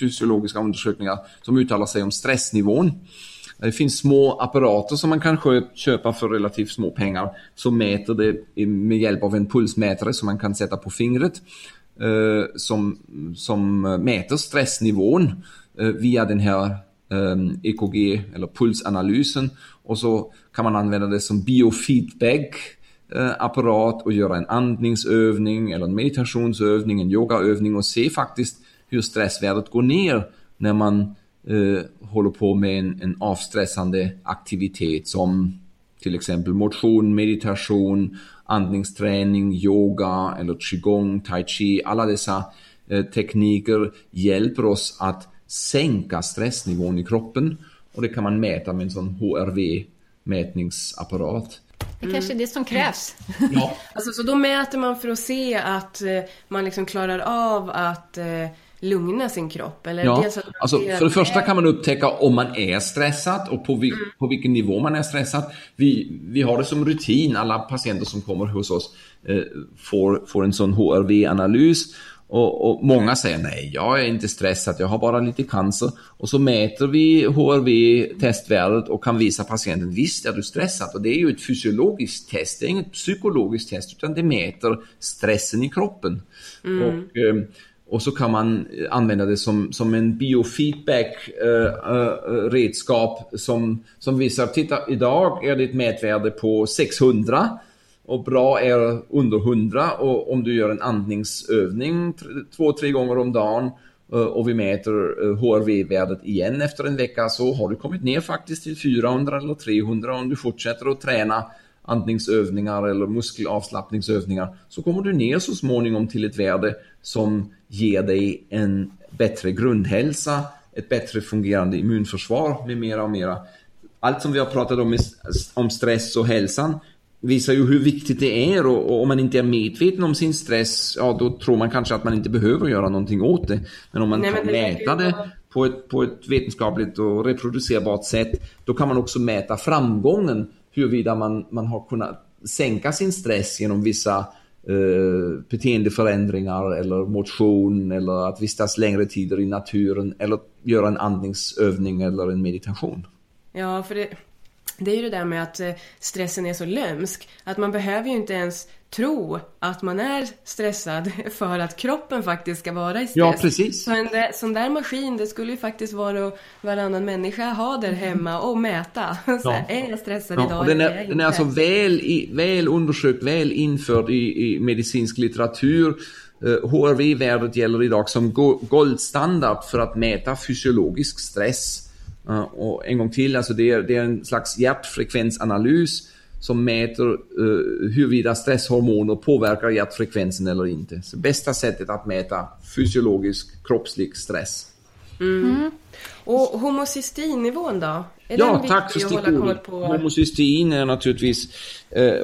fysiologiska undersökningar som uttalar sig om stressnivån. Det finns små apparater som man kan köpa för relativt små pengar som mäter det med hjälp av en pulsmätare som man kan sätta på fingret. Uh, som, som mäter stressnivån uh, via den här EKG eller pulsanalysen och så kan man använda det som biofeedback eh, apparat och göra en andningsövning eller en meditationsövning, en yogaövning och se faktiskt hur stressvärdet går ner när man eh, håller på med en, en avstressande aktivitet som till exempel motion, meditation, andningsträning, yoga eller qigong, tai chi. Alla dessa eh, tekniker hjälper oss att sänka stressnivån i kroppen och det kan man mäta med en sån HRV HRV-mätningsapparat. Det är kanske är det som krävs. Ja. *laughs* alltså, så då mäter man för att se att eh, man liksom klarar av att eh, lugna sin kropp? Eller ja, alltså, för det första kan man upptäcka om man är stressad och på, vi, mm. på vilken nivå man är stressad. Vi, vi har det som rutin, alla patienter som kommer hos oss eh, får, får en sån HRV-analys och, och, många säger nej, jag är inte stressad, jag har bara lite cancer. Och så mäter vi HRV-testvärdet och kan visa patienten, visst är du stressad. Och det är ju ett fysiologiskt test, det är inget psykologiskt test, utan det mäter stressen i kroppen. Mm. Och, ehm, och så kan man använda det som, som en biofeedback-redskap äh, äh, som, som visar, titta idag är det ett mätvärde på 600 och bra är under 100 och om du gör en andningsövning två, tre gånger om dagen eh, och vi mäter eh, HRV-värdet igen efter en vecka så har du kommit ner faktiskt till 400 eller 300 om du fortsätter att träna andningsövningar eller muskelavslappningsövningar så kommer du ner så småningom till ett värde som ger dig en bättre grundhälsa, ett bättre fungerande immunförsvar med mera och mera. Allt som vi har pratat om, om stress och hälsan visar ju hur viktigt det är och, och, om man inte är medveten om sin stress, ja då tror man kanske att man inte behöver göra någonting åt det. Men om man Nej, kan det mäta det på ett, på ett vetenskapligt och reproducerbart sätt, då kan man också mäta framgången huruvida man, man har kunnat sänka sin stress genom vissa eh, beteendeförändringar eller motion eller att vistas längre tider i naturen eller göra en andningsövning eller en meditation. Ja, för det, det är ju det där med att eh, stressen är så lömsk. Att man behöver ju inte ens tro att man är stressad *laughs* för att kroppen faktiskt ska vara i stress. Ja, precis. Så en sån där maskin, det skulle ju faktiskt vara att varannan människa ha där hemma och mäta. *laughs* Så ja. är jag stressad ja, idag? Och den är, den är alltså väl, väl undersökt, väl införd i, i medicinsk litteratur. HRV-värdet eh, gäller idag som goldstandard för att mäta fysiologisk stress. Och en gång till, alltså det är, det är en slags hjärtfrekvensanalys som mäter uh, huruvida stresshormoner påverkar hjärtfrekvensen eller inte. Så bästa sättet att mäta fysiologisk kroppslig stress. Mm. Mm. Och homocysteinnivån då? Är ja, tack för stickordet. Homocystein är naturligtvis eh,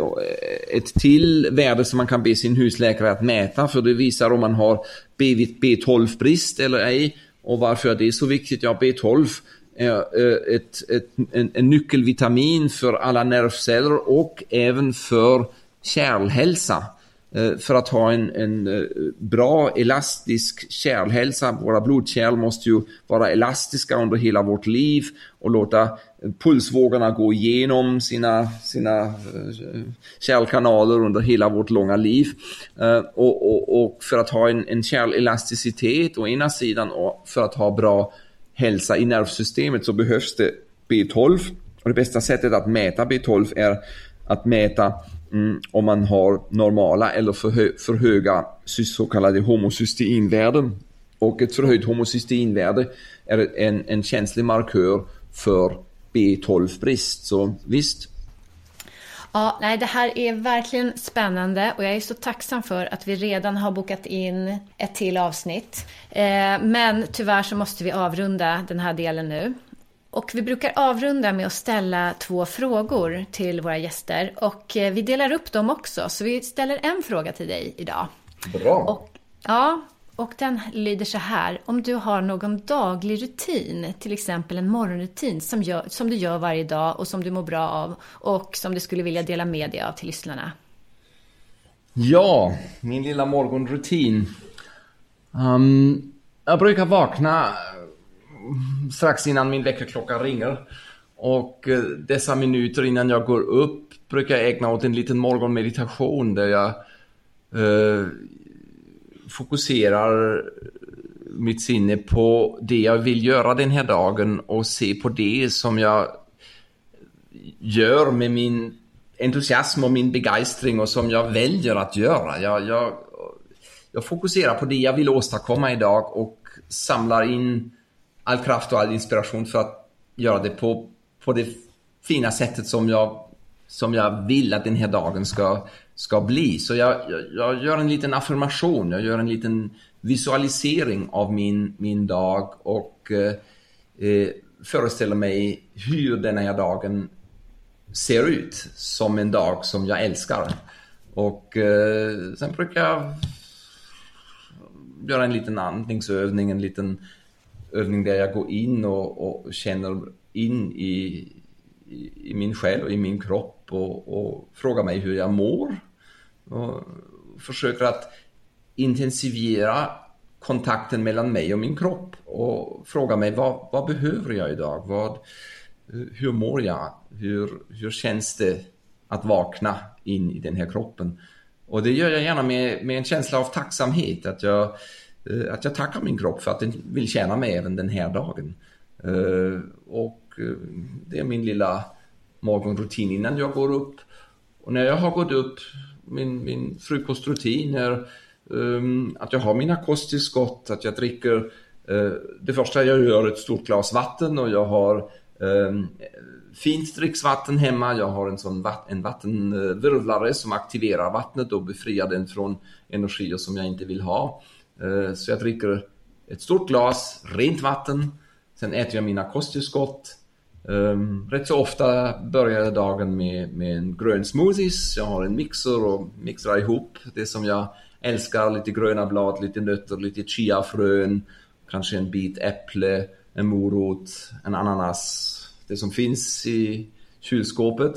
ett till värde som man kan be sin husläkare att mäta för det visar om man har B12-brist eller ej Och varför är det så viktigt? Ja, B12 är Eh, ett, ett, en, en nyckelvitamin för alla nervceller och även för kärlhälsa. Eh, för att ha en, en eh, bra elastisk kärlhälsa. Våra blodkärl måste ju vara elastiska under hela vårt liv och låta pulsvågorna gå igenom sina, sina kärlkanaler under hela vårt långa liv. Och, och, och för att ha en, en kärlelasticitet å ena sidan och för att ha bra hälsa i nervsystemet så behövs det B12. Och det bästa sättet att mäta B12 är att mäta mm, om man har normala eller för, hö för höga så kallade homocysteinvärden. Och ett förhöjt homocysteinvärde är en, en känslig markör för B12-brist. Så visst. Ja, nej, det här är verkligen spännande och jag är så tacksam för att vi redan har bokat in ett till avsnitt. Eh, men tyvärr så måste vi avrunda den här delen nu. Och vi brukar avrunda med att ställa två frågor till våra gäster och eh, vi delar upp dem också. Så vi ställer en fråga till dig idag. Bra. Och, ja, och den lyder så här. Om du har någon daglig rutin, till exempel en morgonrutin som, gör, som du gör varje dag och som du mår bra av och som du skulle vilja dela med dig av till lyssnarna. Ja, min lilla morgonrutin. Um, jag brukar vakna mm, strax innan min väckarklocka ringer. Och eh, dessa minuter innan jag går upp brukar jag ägna åt en liten morgonmeditation där jag uh, fokuserar mitt sinne på det jag vill göra den här dagen och se på det som jag gör med min entusiasm och min begeistring och som jag väljer att göra. Jag, jag, jag fokuserar på det jag vill åstadkomma idag och samlar in all kraft och all inspiration för att göra det på, på det fina sättet som jag, som jag vill att den här dagen ska, ska bli. Så jag, jag, jag gör en liten affirmation, jag gör en liten visualisering av min, min dag och eh, eh, föreställer mig hur den här dagen ser ut som en dag som jag älskar. Och eh, sen brukar jag göra en liten andningsövning, en liten övning där jag går in och, och känner in i, i, i, min själ och i min kropp och, och frågar mig hur jag mår. Och försöker att intensifiera kontakten mellan mig och min kropp och frågar mig vad, vad behöver jag idag? Vad, hur mår jag? Hur, hur känns det att vakna in i den här kroppen? Och det gör jag gärna med, med en känsla av tacksamhet. Att jag eh, att jag tackar min kropp för att den vill tjäna mig även den här dagen. Eh, och eh, det är min lilla morgonrutin innan jag går upp. Och när jag har gått upp, min, min frukostrutin är um, att jag har mina kosttillskott, att jag dricker uh, det första jag gör är ett stort glas vatten och jag har um, fint dricksvatten hemma. Jag har en sån vatt en vattenvirvlare som aktiverar vattnet och befriar den från energier som jag inte vill ha. Eh, så jag dricker ett stort glas rent vatten. Sen äter jag mina kosttillskott. Um, rätt så ofta börjar jag dagen med, med en grön smoothies. Jag har en mixer och mixar ihop det som jag älskar. Lite gröna blad, lite nötter, lite chiafrön. Kanske en bit äpple, en morot, en ananas. Det som finns i kylskåpet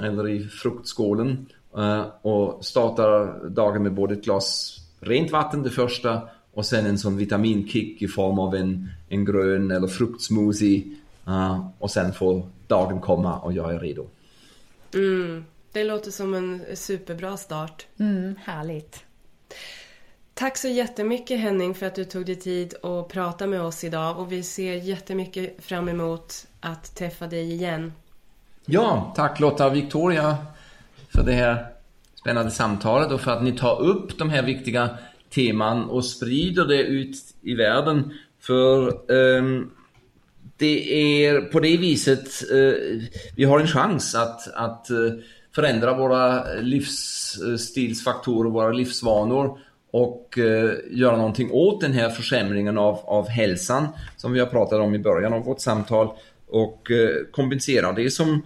eller i fruktskålen. Uh, och startar dagen med både ett glas rent vatten det första och sen en sån vitaminkick i form av en, en grön eller fruktsmoothie uh, och sen får dagen komma och jag är redo. Mm, det låter som en superbra start. Mm, härligt. Tack så jättemycket Henning för att du tog dig tid att prata med oss idag och vi ser jättemycket fram emot att träffa dig igen. Ja, tack Lotta och Victoria för det här spännande samtalet och för att ni tar upp de här viktiga teman och sprider det ut i världen. För um, det är på det viset eh, vi har en chans att, att eh, förändra våra livsstilsfaktorer, våra livsvanor och eh, göra någonting åt den här försämringen av, av hälsan som vi har pratat om i början av vårt samtal och eh, kompensera det som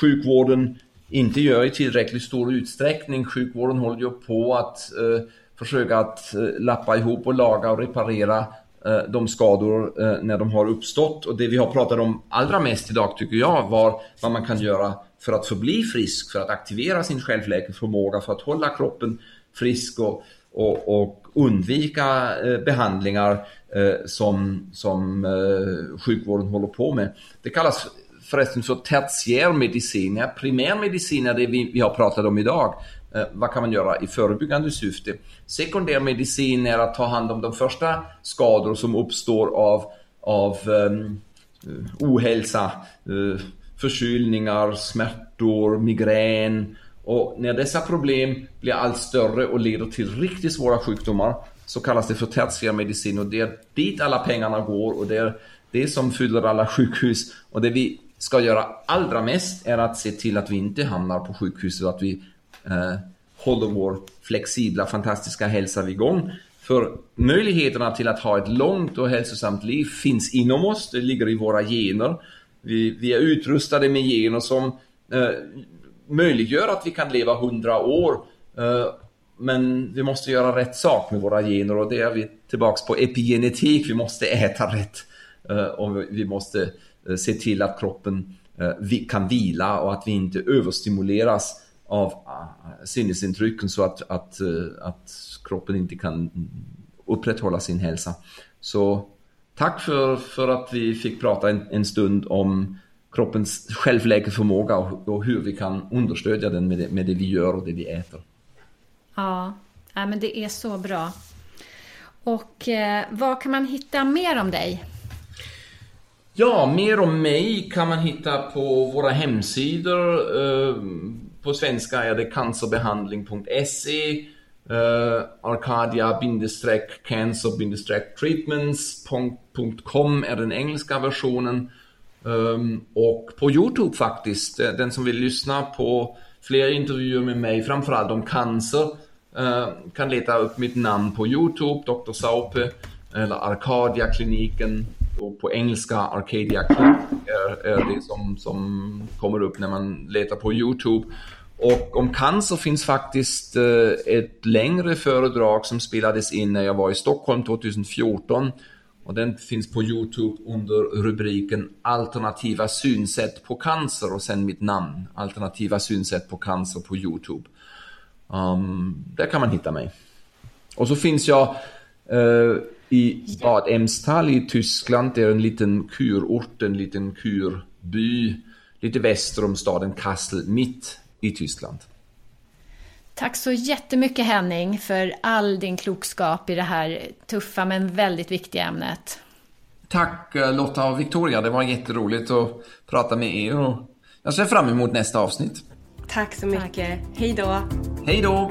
sjukvården inte gör i tillräckligt stor utsträckning. Sjukvården håller ju på att eh, försöka att eh, lappa ihop och laga och reparera Eh, de skador eh, när de har uppstått. Och det vi har pratat om allra mest idag tycker jag var vad man kan göra för att förbli frisk, för att aktivera sin självläkningsförmåga, för att hålla kroppen frisk och, och, och undvika eh, behandlingar som, som sjukvården håller på med. Det kallas förresten för tertiärmedicin. Ja, primärmedicin är det vi, vi har pratat om idag. Eh, vad kan man göra i förebyggande syfte? Sekundärmedicin är att ta hand om de första skador som uppstår av, av um, ohälsa, uh, förkylningar, smärtor, migrän. Och när dessa problem blir allt större och leder till riktigt svåra sjukdomar så kallas det för tertiärmedicin och det är dit alla pengarna går och det är det som fyller alla sjukhus. Och det vi ska göra allra mest är att se till att vi inte hamnar på sjukhuset och att vi eh, håller vår flexibla, fantastiska hälsa igång. För möjligheterna till att ha ett långt och hälsosamt liv finns inom oss, det ligger i våra gener. Vi, vi är utrustade med gener som eh, möjliggör att vi kan leva hundra år. Eh, men vi måste göra rätt sak med våra gener och det är vi tillbaks på epigenetik. Vi måste äta rätt eh, och vi måste eh, se till att kroppen eh, kan vila och att vi inte överstimuleras av uh, sinnesintrycken så att, att, uh, att kroppen inte kan upprätthålla sin hälsa. Så tack för, för att vi fick prata en, en stund om kroppens självläkeförmåga och, och hur vi kan understödja den med det, med det vi gör och det vi äter. Ja, ja men det är så bra. Och eh, vad kan man hitta mer om dig? Ja, mer om mig kan man hitta på våra hemsidor. Eh, på svenska är det cancerbehandling.se Uh, eh, Arcadia-cancer-treatments.com är den engelska versionen. Um, och på Youtube faktiskt, eh, den som vill lyssna på fler intervjuer med mig, framförallt om cancer, uh, kan leta upp mitt namn på Youtube, Dr. Saupe, eller Arcadia-kliniken. Och på engelska, Arcadia Clinic är, är det som, som kommer upp när man letar på Youtube. Och om cancer finns faktiskt eh, ett längre föredrag som spelades in när jag var i Stockholm 2014. Och den finns på Youtube under rubriken Alternativa synsätt på cancer och sen mitt namn. Alternativa synsätt på cancer på Youtube. Um, där kan man hitta mig. Och så finns jag uh, i Bad Emstal i Tyskland. Det är en liten kurort, en liten kurby. Lite väster om staden Kassel, mitt i Tyskland. Tack så jättemycket Henning för all din klokskap i det här tuffa men väldigt viktiga ämnet. Tack eh, Lotta och Victoria, det var jätteroligt att prata med er och jag ser fram emot nästa avsnitt. Tack så mycket. Hej då. Hej då.